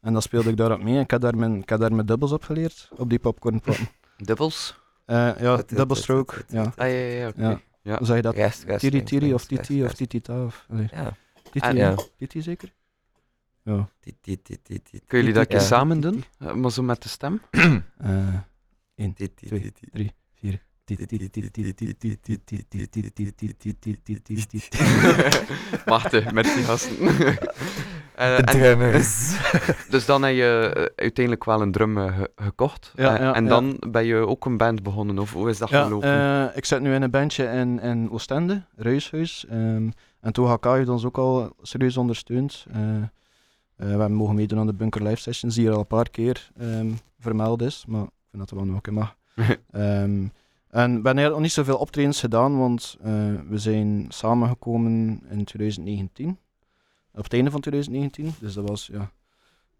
En dan speelde ik daarop mee. En ik heb daar mijn, ik heb daar mijn dubbels op geleerd, op die popcornpotten. Dubbels? Eh, ja, double stroke. Ja. Ah, ja, ja, ja, oké. Ja. Zeg je dat? Tiri Tiri of Titi of. Titita of... Ja. Titi, Ah, ja. Titi zeker? Ja. Ti- ti- ti- ti- Kunnen jullie dat Ja. samen doen? Eh, Maar zo met de stem? Eh, ti- ti- twee, ti- ti- drie, vier. Wacht, hè, met die gasten. Eh, De en- drummers. dus dan heb je eh, uiteindelijk wel een drum eh, ge- gekocht. Ja, Eh, ja, en ja. dan ben je ook een band begonnen, of hoe is dat Ja, gelopen? eh, ik zit nu in een bandje in, in Oostende, Ruishuis. ehm, en TOHK heeft ons ook al serieus ondersteund. Eh, eh, we hebben mogen meedoen aan de Bunker Live Sessions, die er al een paar keer ehm, vermeld is. Maar ik vind dat er wel nog een keer mag. [LAUGHS] Ehm, en we hebben eigenlijk nog niet zoveel optredens gedaan, want eh, we zijn samengekomen in 2019. Op het einde van 2019. Dus dat was ja,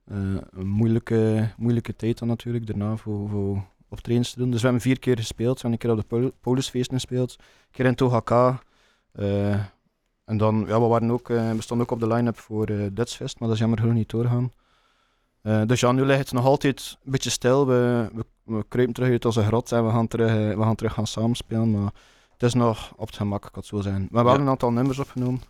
eh, een moeilijke, moeilijke tijd dan natuurlijk daarna voor, voor optredens te doen. Dus we hebben vier keer gespeeld. We hebben een keer op de Pol- Polisfeesten gespeeld, een keer in Tohaka. eh, en dan, ja, we, waren ook, eh, we stonden ook op de line-up voor eh Dutchfest, maar dat is jammer genoeg niet doorgaan. Eh, dus ja, nu ligt het nog altijd een beetje stil. We, we, we kruipen terug uit onze grot en we gaan terug, we gaan, terug gaan samenspelen. Maar het is nog op het gemak, ik kan het zo zijn. We hebben wel Ja. een aantal nummers opgenomen.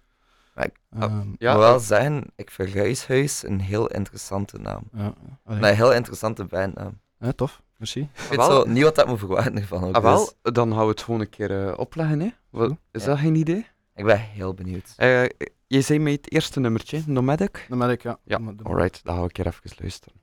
Maar ik- Ehm, Ja, Ik wil wel zeggen, ik vind Ruishuis een heel interessante naam. ja, een heel interessante bandnaam. Eh, tof, merci. Ik weet wel. zo niet wat dat moet verwachten ervan. ook, ah, wel, dus dan gaan we het gewoon een keer eh, opleggen. Hè? Wat, is Ja. dat geen idee? Ik ben heel benieuwd. Eh, je zei mij het eerste nummertje, Nomadic. Ik, ja. Ja, alright, dan gaan we een keer even luisteren.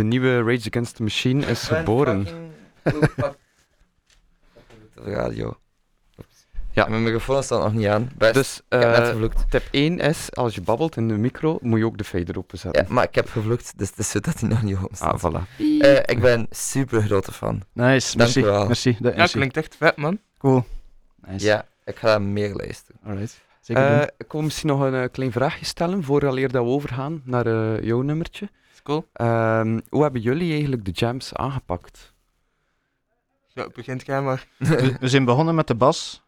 De nieuwe Rage Against the Machine is geboren. De [LAUGHS] radio. Ja. Mijn microfoon staat nog niet aan. Best. Dus ik heb net eh, gevloekt. tip 1 is, als je babbelt in de micro, moet je ook de fader openzetten. Ja, maar ik heb gevloekt, dus het is zo dat hij nog niet open staat. Ah, voilà. Eh, ik ben super grote fan. Nice, Dank merci. wel. merci. Dat Ja, klinkt echt vet, man. Cool. Nice. Ja, ik ga meer luisteren. Alright. Zeker doen. Eh, ik wil misschien nog een eh, klein vraagje stellen, vooraleer dat we overgaan naar jouw nummertje. Cool. Ehm, hoe hebben jullie eigenlijk de jams aangepakt? Ja, begint jij maar. [LAUGHS] we, we zijn begonnen met de bas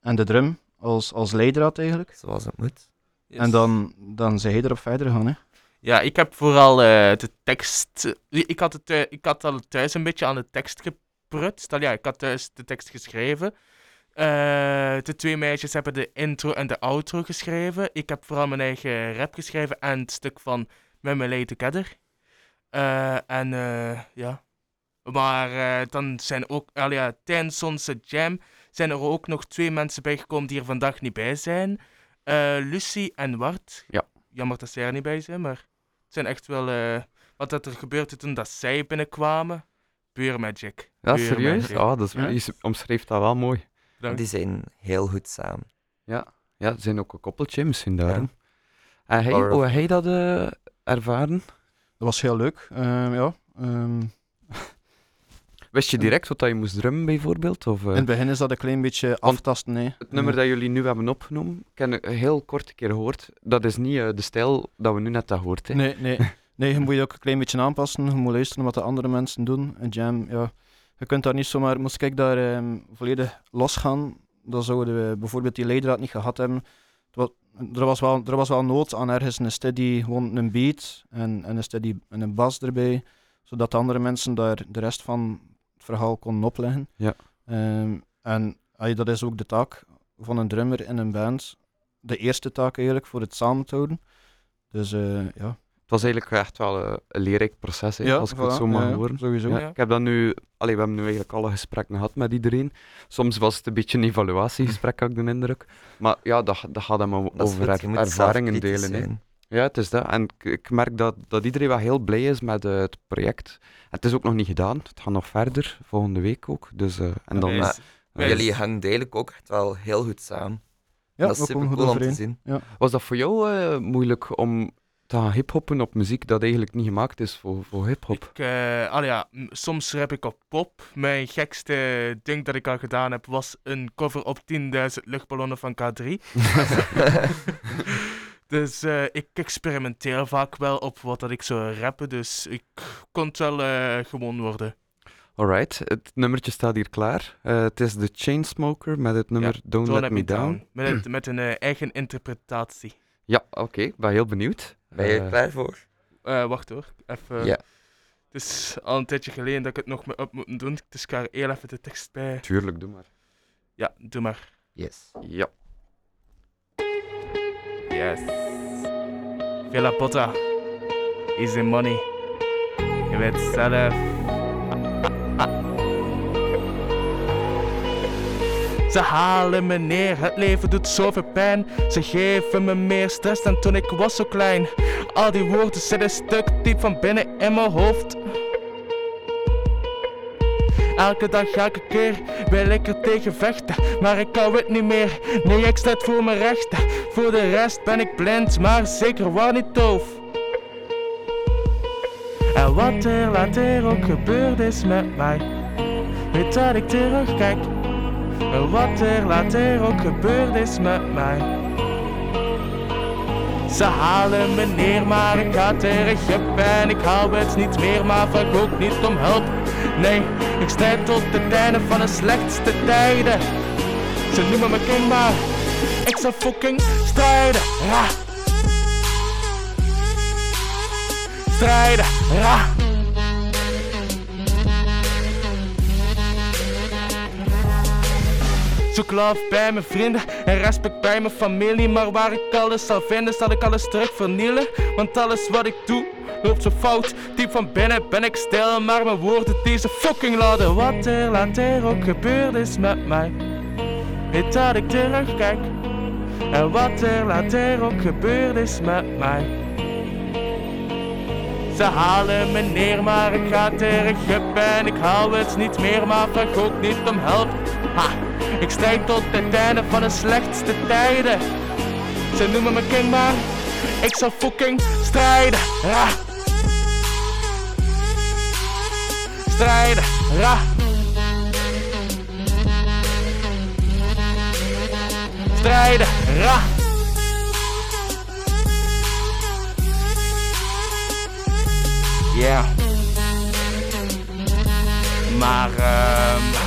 en de drum als, als leidraad eigenlijk. Zoals het moet. En dan, dan zijn hij erop verder gegaan. Hè. Ja, ik heb vooral eh, de tekst. Ik had, het, eh, ik had al thuis een beetje aan de tekst geprutst. Al ja, ik had thuis de tekst geschreven. Eh, de twee meisjes hebben de intro en de outro geschreven. Ik heb vooral mijn eigen rap geschreven en het stuk van Met Me Lay Together. Eh, en eh, ja. Maar eh, dan zijn ook, al ja, tijdens onze jam zijn er ook nog twee mensen bijgekomen die er vandaag niet bij zijn. Eh, Lucie en Wart. Ja. Jammer dat zij er niet bij zijn, maar het zijn echt wel eh, wat dat er gebeurde toen dat zij binnenkwamen. Pure magic. Ja, Pure serieus? magic. Ah, dat is, Ja. Je omschreef dat wel mooi. Dank. Die zijn heel goed samen. Ja, ja ze zijn ook een koppeltje misschien daar. Ja. hè. En hij, hoe hij dat eh, ervaren? Dat was heel leuk. Ehm, ja. Ehm, [LAUGHS] Wist je direct wat dat je moest drummen bijvoorbeeld? Of, eh, in het begin is dat een klein beetje aftasten. Nee. Het nummer dat jullie nu hebben opgenomen, ik heb een heel kort keer gehoord. Dat is niet eh, de stijl dat we nu net hebben gehoord. Hè. Nee, nee. [LAUGHS] nee, je moet je ook een klein beetje aanpassen. Je moet luisteren wat de andere mensen doen. En jam, ja. Je kunt daar niet zomaar... Moest ik daar ehm, volledig losgaan, dan zouden we bijvoorbeeld die leidraad niet gehad hebben. Er, was wel, er was wel nood aan ergens een steady, gewoon een beat en, en een steady en een bas erbij, zodat de andere mensen daar de rest van het verhaal konden opleggen. Ja. Ehm, en dat is ook de taak van een drummer in een band. De eerste taak eigenlijk, voor het samen te houden. Dus eh, ja. Het was eigenlijk echt wel eh, een leerrijk proces, als ik het zo mag horen. sowieso. Ja, Ja. Ik heb dat nu, allee, we hebben nu eigenlijk alle gesprekken gehad met iedereen. Soms was het een beetje een evaluatiegesprek, had ik de indruk. Maar ja, dat, dat gaat hem over goed, je er- moet ervaringen delen. Ja, het is dat. En ik, ik merk dat, dat iedereen wel heel blij is met eh, het project. En het is ook nog niet gedaan. Het gaat nog verder, volgende week ook. Dus, eh, en dan, jullie hangen eigenlijk ook echt wel heel goed samen. Ja, dat is we super cool om te zien. Was dat voor jou eh, moeilijk om te gaan hiphoppen op muziek dat eigenlijk niet gemaakt is voor, voor hiphop? Eh, ja, soms rap ik op pop. Mijn gekste ding dat ik al gedaan heb was een cover op 10.000 luchtballonnen van K3. [LAUGHS] dus eh, ik experimenteer vaak wel op wat dat ik zou rappen, dus ik kon het wel eh, gewoon worden. Alright, het nummertje staat hier klaar. Het is de Chainsmoker met het nummer Don't, Don't Let Me Down. Met, het- [CLEARS THROAT] met een eigen interpretatie. Ja, oké, ik ben heel benieuwd. Ben je Eh, er klaar voor? Eh, wacht hoor, even. Ja. Het is al een tijdje geleden dat ik het nog me op moet doen, dus ik ga er heel even de tekst bij. Tuurlijk, doe maar. Ja, doe maar. Yes. Ja. Yes. Villa Potta. Easy money. Je weet zelf. Ze halen me neer, het leven doet zoveel pijn. Ze geven me meer stress dan toen ik was zo klein. Al die woorden zitten stuk diep van binnen in mijn hoofd. Elke dag, elke keer wil ik er tegen vechten, maar ik hou het niet meer. Nee, ik sta voor mijn rechten. Voor de rest ben ik blind, maar zeker wel niet doof. En wat er later ook gebeurd is met mij, weet dat ik terugkijk. Wat er later ook gebeurd is met mij. Ze halen me neer, maar ik ga terug op en ik hou het niet meer, maar vraag ook niet om hulp. Nee, ik strijd tot het einde van de slechtste tijden. Ze noemen me king, maar ik zal fucking strijden. Ra. Strijden, ra. Zoek love bij mijn vrienden en respect bij mijn familie. Maar waar ik alles zal vinden, zal ik alles terug vernielen. Want alles wat ik doe, loopt zo fout. Diep van binnen ben ik stil, maar mijn woorden deze fucking laden. Wat er later ook gebeurd is met mij, weet dat ik terugkijk. En wat er later ook gebeurd is met mij. Ze halen me neer, maar ik ga terug en ik hou het niet meer, maar vraag ook niet om help. Ha, ik strijd tot het einde van de slechtste tijden. Ze noemen me king, maar ik zal fucking strijden. Ra. Strijden, ra. Strijden, ra. Ja. Maar ehm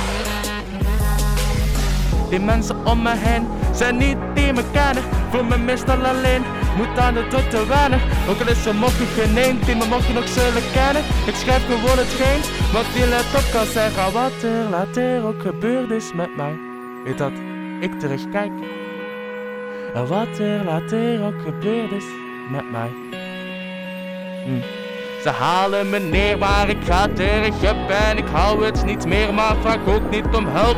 die mensen om me heen zijn niet die me kennen. Voel me meestal alleen, moet aan de drukte wennen. Ook al is er mocht geneemd, die me je nog zullen kennen. Ik schrijf gewoon hetgeen wat die laptop kan zeggen. Wat er later ook gebeurd is met mij. Weet dat ik terugkijk. En wat er later ook gebeurd is met mij. Hm. Ze halen me neer, maar ik ga terug en ik hou het niet meer, maar vraag ook niet om hulp.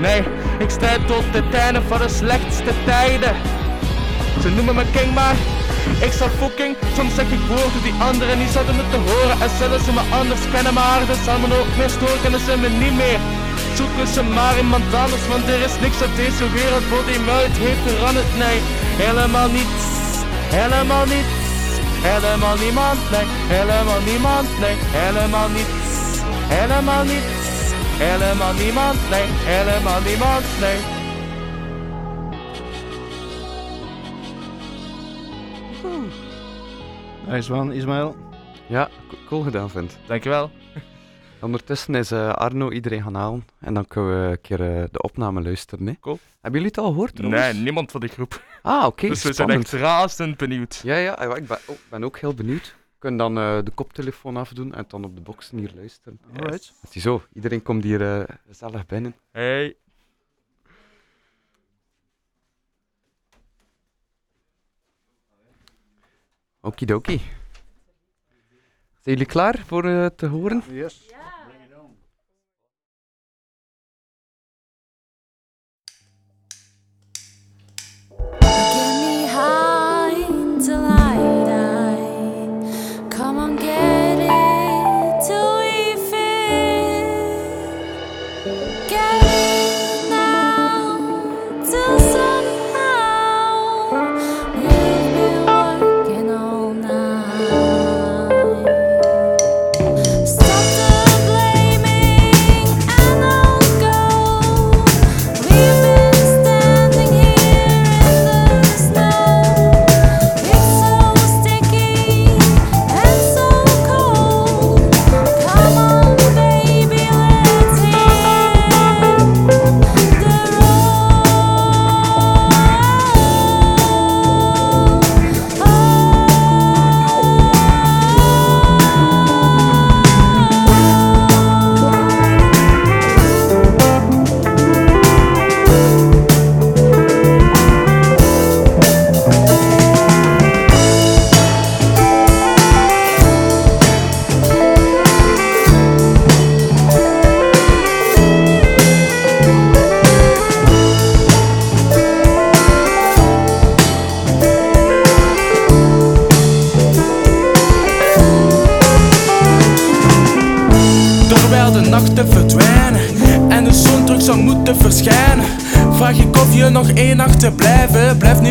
Nee, ik strijd tot het einde van de slechtste tijden. Ze noemen me king, maar ik zal fucking. Soms zeg ik woorden die anderen niet zouden moeten horen. En zullen ze me anders kennen, maar dat zal me ook meer storen. Kennen ze me niet meer. Zoeken ze maar iemand anders, want er is niks op deze wereld voor die me heeft veranderd. Nee, helemaal niets. Helemaal niets. Helemaal niemand, nee, helemaal niemand, nee, helemaal niets. Helemaal niets. Helemaal niemand, nee, helemaal niemand, nee. Nice one, Ismaël. Ja, co- cool gedaan, vind. Dankjewel. Ondertussen is eh, Arno iedereen gaan halen en dan kunnen we een keer eh, de opname luisteren. Hè. Cool. Hebben jullie het al gehoord? trouwens? Nee, niemand van die groep. Ah, oké. Dus we zijn echt razend benieuwd. Ja, ja, ja, ik ben, oh, ben ook heel benieuwd. We kunnen dan eh, de koptelefoon afdoen en dan op de boxen hier luisteren. Alright. Ziezo, iedereen komt hier eh, gezellig binnen. Hey. Okidoki. Zijn jullie klaar voor te horen? Yes. Nog één nacht te blijven. Blijf nu.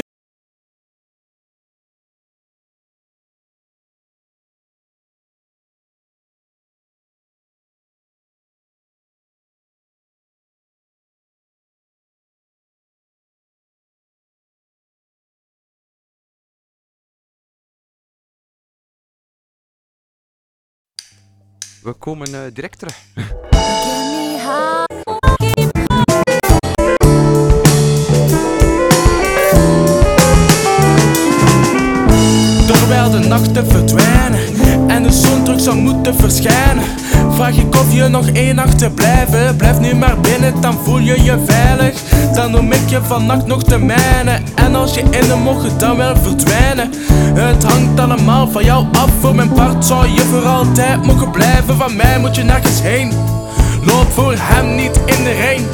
We komen eh, direct terug. [LAUGHS] Terwijl de nachten verdwijnen en de zon terug zou moeten verschijnen, vraag ik of je nog één nacht te blijven. Blijf nu maar binnen, dan voel je je veilig. Dan noem ik je vannacht nog te mijnen. En als je in de mocht dan wel verdwijnen. Het hangt allemaal van jou af. Voor mijn part zou je voor altijd mogen blijven. Van mij moet je nergens heen. Loop voor hem niet in de ring.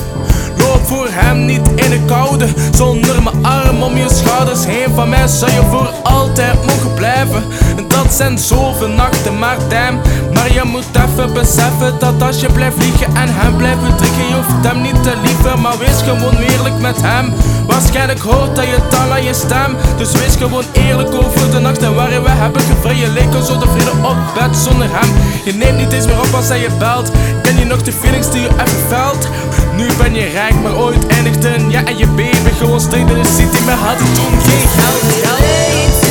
Voor hem niet in de koude, zonder mijn arm om je schouders heen. Van mij zou je voor altijd mogen blijven. En dat zijn zoveel nachten, maar damn. Maar je moet even beseffen dat als je blijft liegen en hem blijft bedriegen, je hoeft hem niet te lieven, maar wees gewoon eerlijk met hem. Waarschijnlijk hoort hij je taal aan je stem, dus wees gewoon eerlijk over de nachten waarin we hebben gevreden. Leek ons zo tevreden op bed zonder hem. Je neemt niet eens meer op als hij je belt. Ken je nog de feelings die je even felt? Nu ben je rijk, maar ooit eindigden ja en je baby gewoon streek in de city, maar hadden toen geen geld.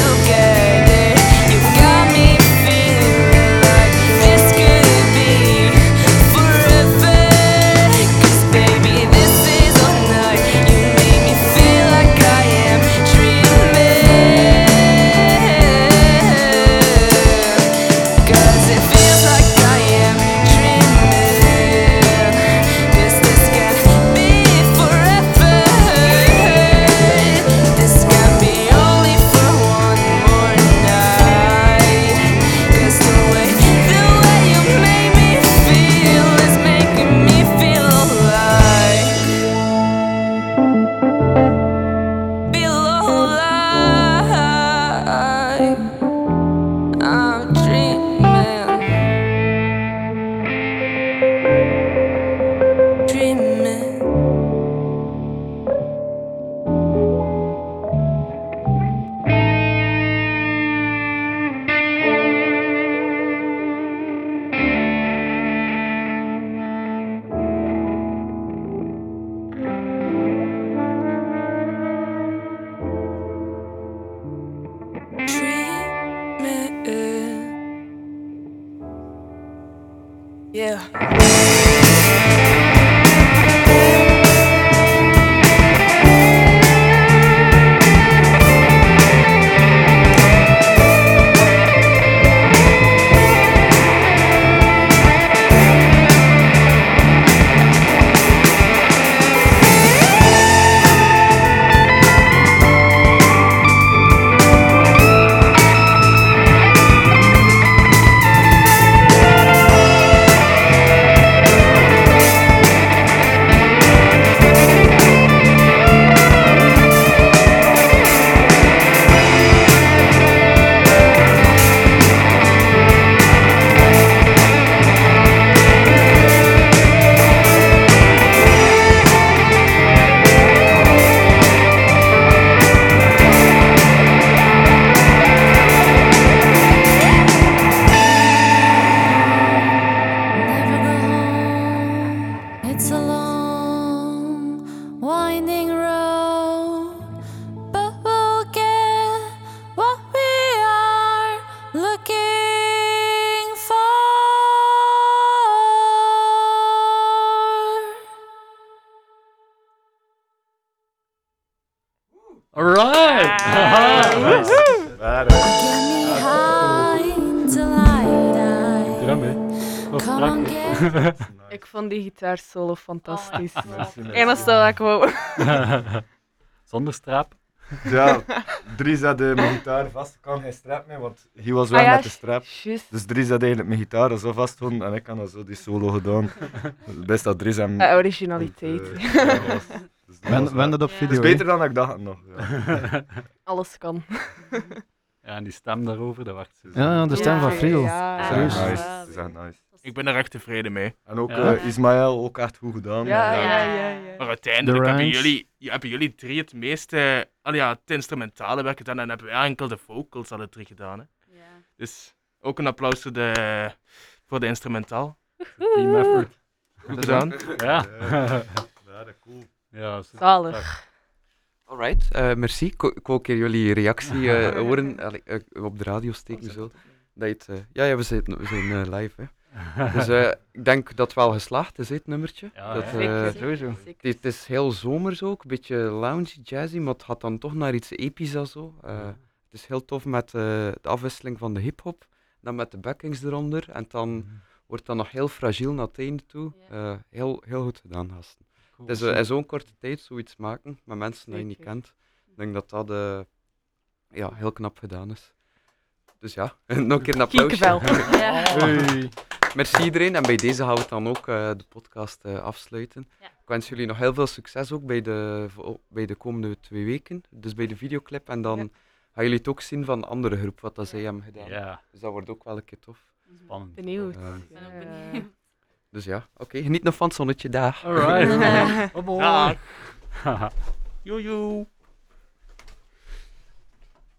Alright! Drum, hè. Ik vond die gitaarsolo fantastisch. Merci. Enigste dat ik wou. [LAUGHS] Zonder strap. Ja, Dries had eh, mijn gitaar vast, kan geen strap mee, want hij was weg Ah ja, met de strap. Dus Dries had eigenlijk mijn gitaar zo vastgehouden en ik had dan zo die solo gedaan. Best dat Dries hem... Originaliteit. eh, ja, dat was- dat Wen- was wen wel- dat op Dat video, is beter dan ik dacht nog. Ja. [LAUGHS] Alles kan. Ja, en die stem daarover, dat werkt zo. Ja, ja, de stem van Friel. Ja, Serieus. Ja, nice. Dat is nice. Ik ben er echt tevreden mee. En ook Ja. eh, Ismaël, ook echt goed gedaan. Ja, Ja. ja, ja, ja. Maar uiteindelijk De hebben jullie, hebben jullie drie het meeste, al ja, het instrumentale werk gedaan en hebben wij enkel de vocals alle drie gedaan. Hè. Dus ook een applaus voor de, voor de instrumentaal. Team effort. Goed gedaan. Ja. Ja, dat is cool. Ja, Zalig. Alright, eh, merci. Ik wou een keer jullie reactie [LAUGHS] eh, horen allee, eh, op de radio steken zo. Dat je het, eh, ja, ja, we zijn, we zijn live. Hè. [LAUGHS] Dus eh, ik denk dat het wel geslaagd is, het nummertje. Ja, dat, eh, Zeker, sowieso. zeker. het, het is heel zomers ook, een beetje loungy, jazzy, maar het gaat dan toch naar iets episch en zo. Eh, het is heel tof met eh, de afwisseling van de hip-hop, dan met de backings eronder. En dan wordt dat nog heel fragiel naar het einde toe. Eh, heel, heel goed gedaan, gasten. Is eh, in zo'n korte tijd zoiets maken met mensen die je niet kent. Ik denk dat dat eh, ja, heel knap gedaan is. Dus ja, [LAUGHS] nog een keer een applaus. Kiekenvel. [LAUGHS] Ja. Hey. merci iedereen. En bij deze gaan we het dan ook eh, de podcast eh, afsluiten. Ja. Ik wens jullie nog heel veel succes ook bij de, bij de komende twee weken. Dus bij de videoclip. En dan Ja. gaan jullie het ook zien van de andere groep, wat dat zij hebben gedaan. Ja, Dus dat wordt ook wel een keer tof. spannend. Benieuwd. Ik ben ook Ja. benieuwd. Dus ja, oké. Geniet nog van het zonnetje daar. Alright. [LAUGHS] Bye bye. Joejoe.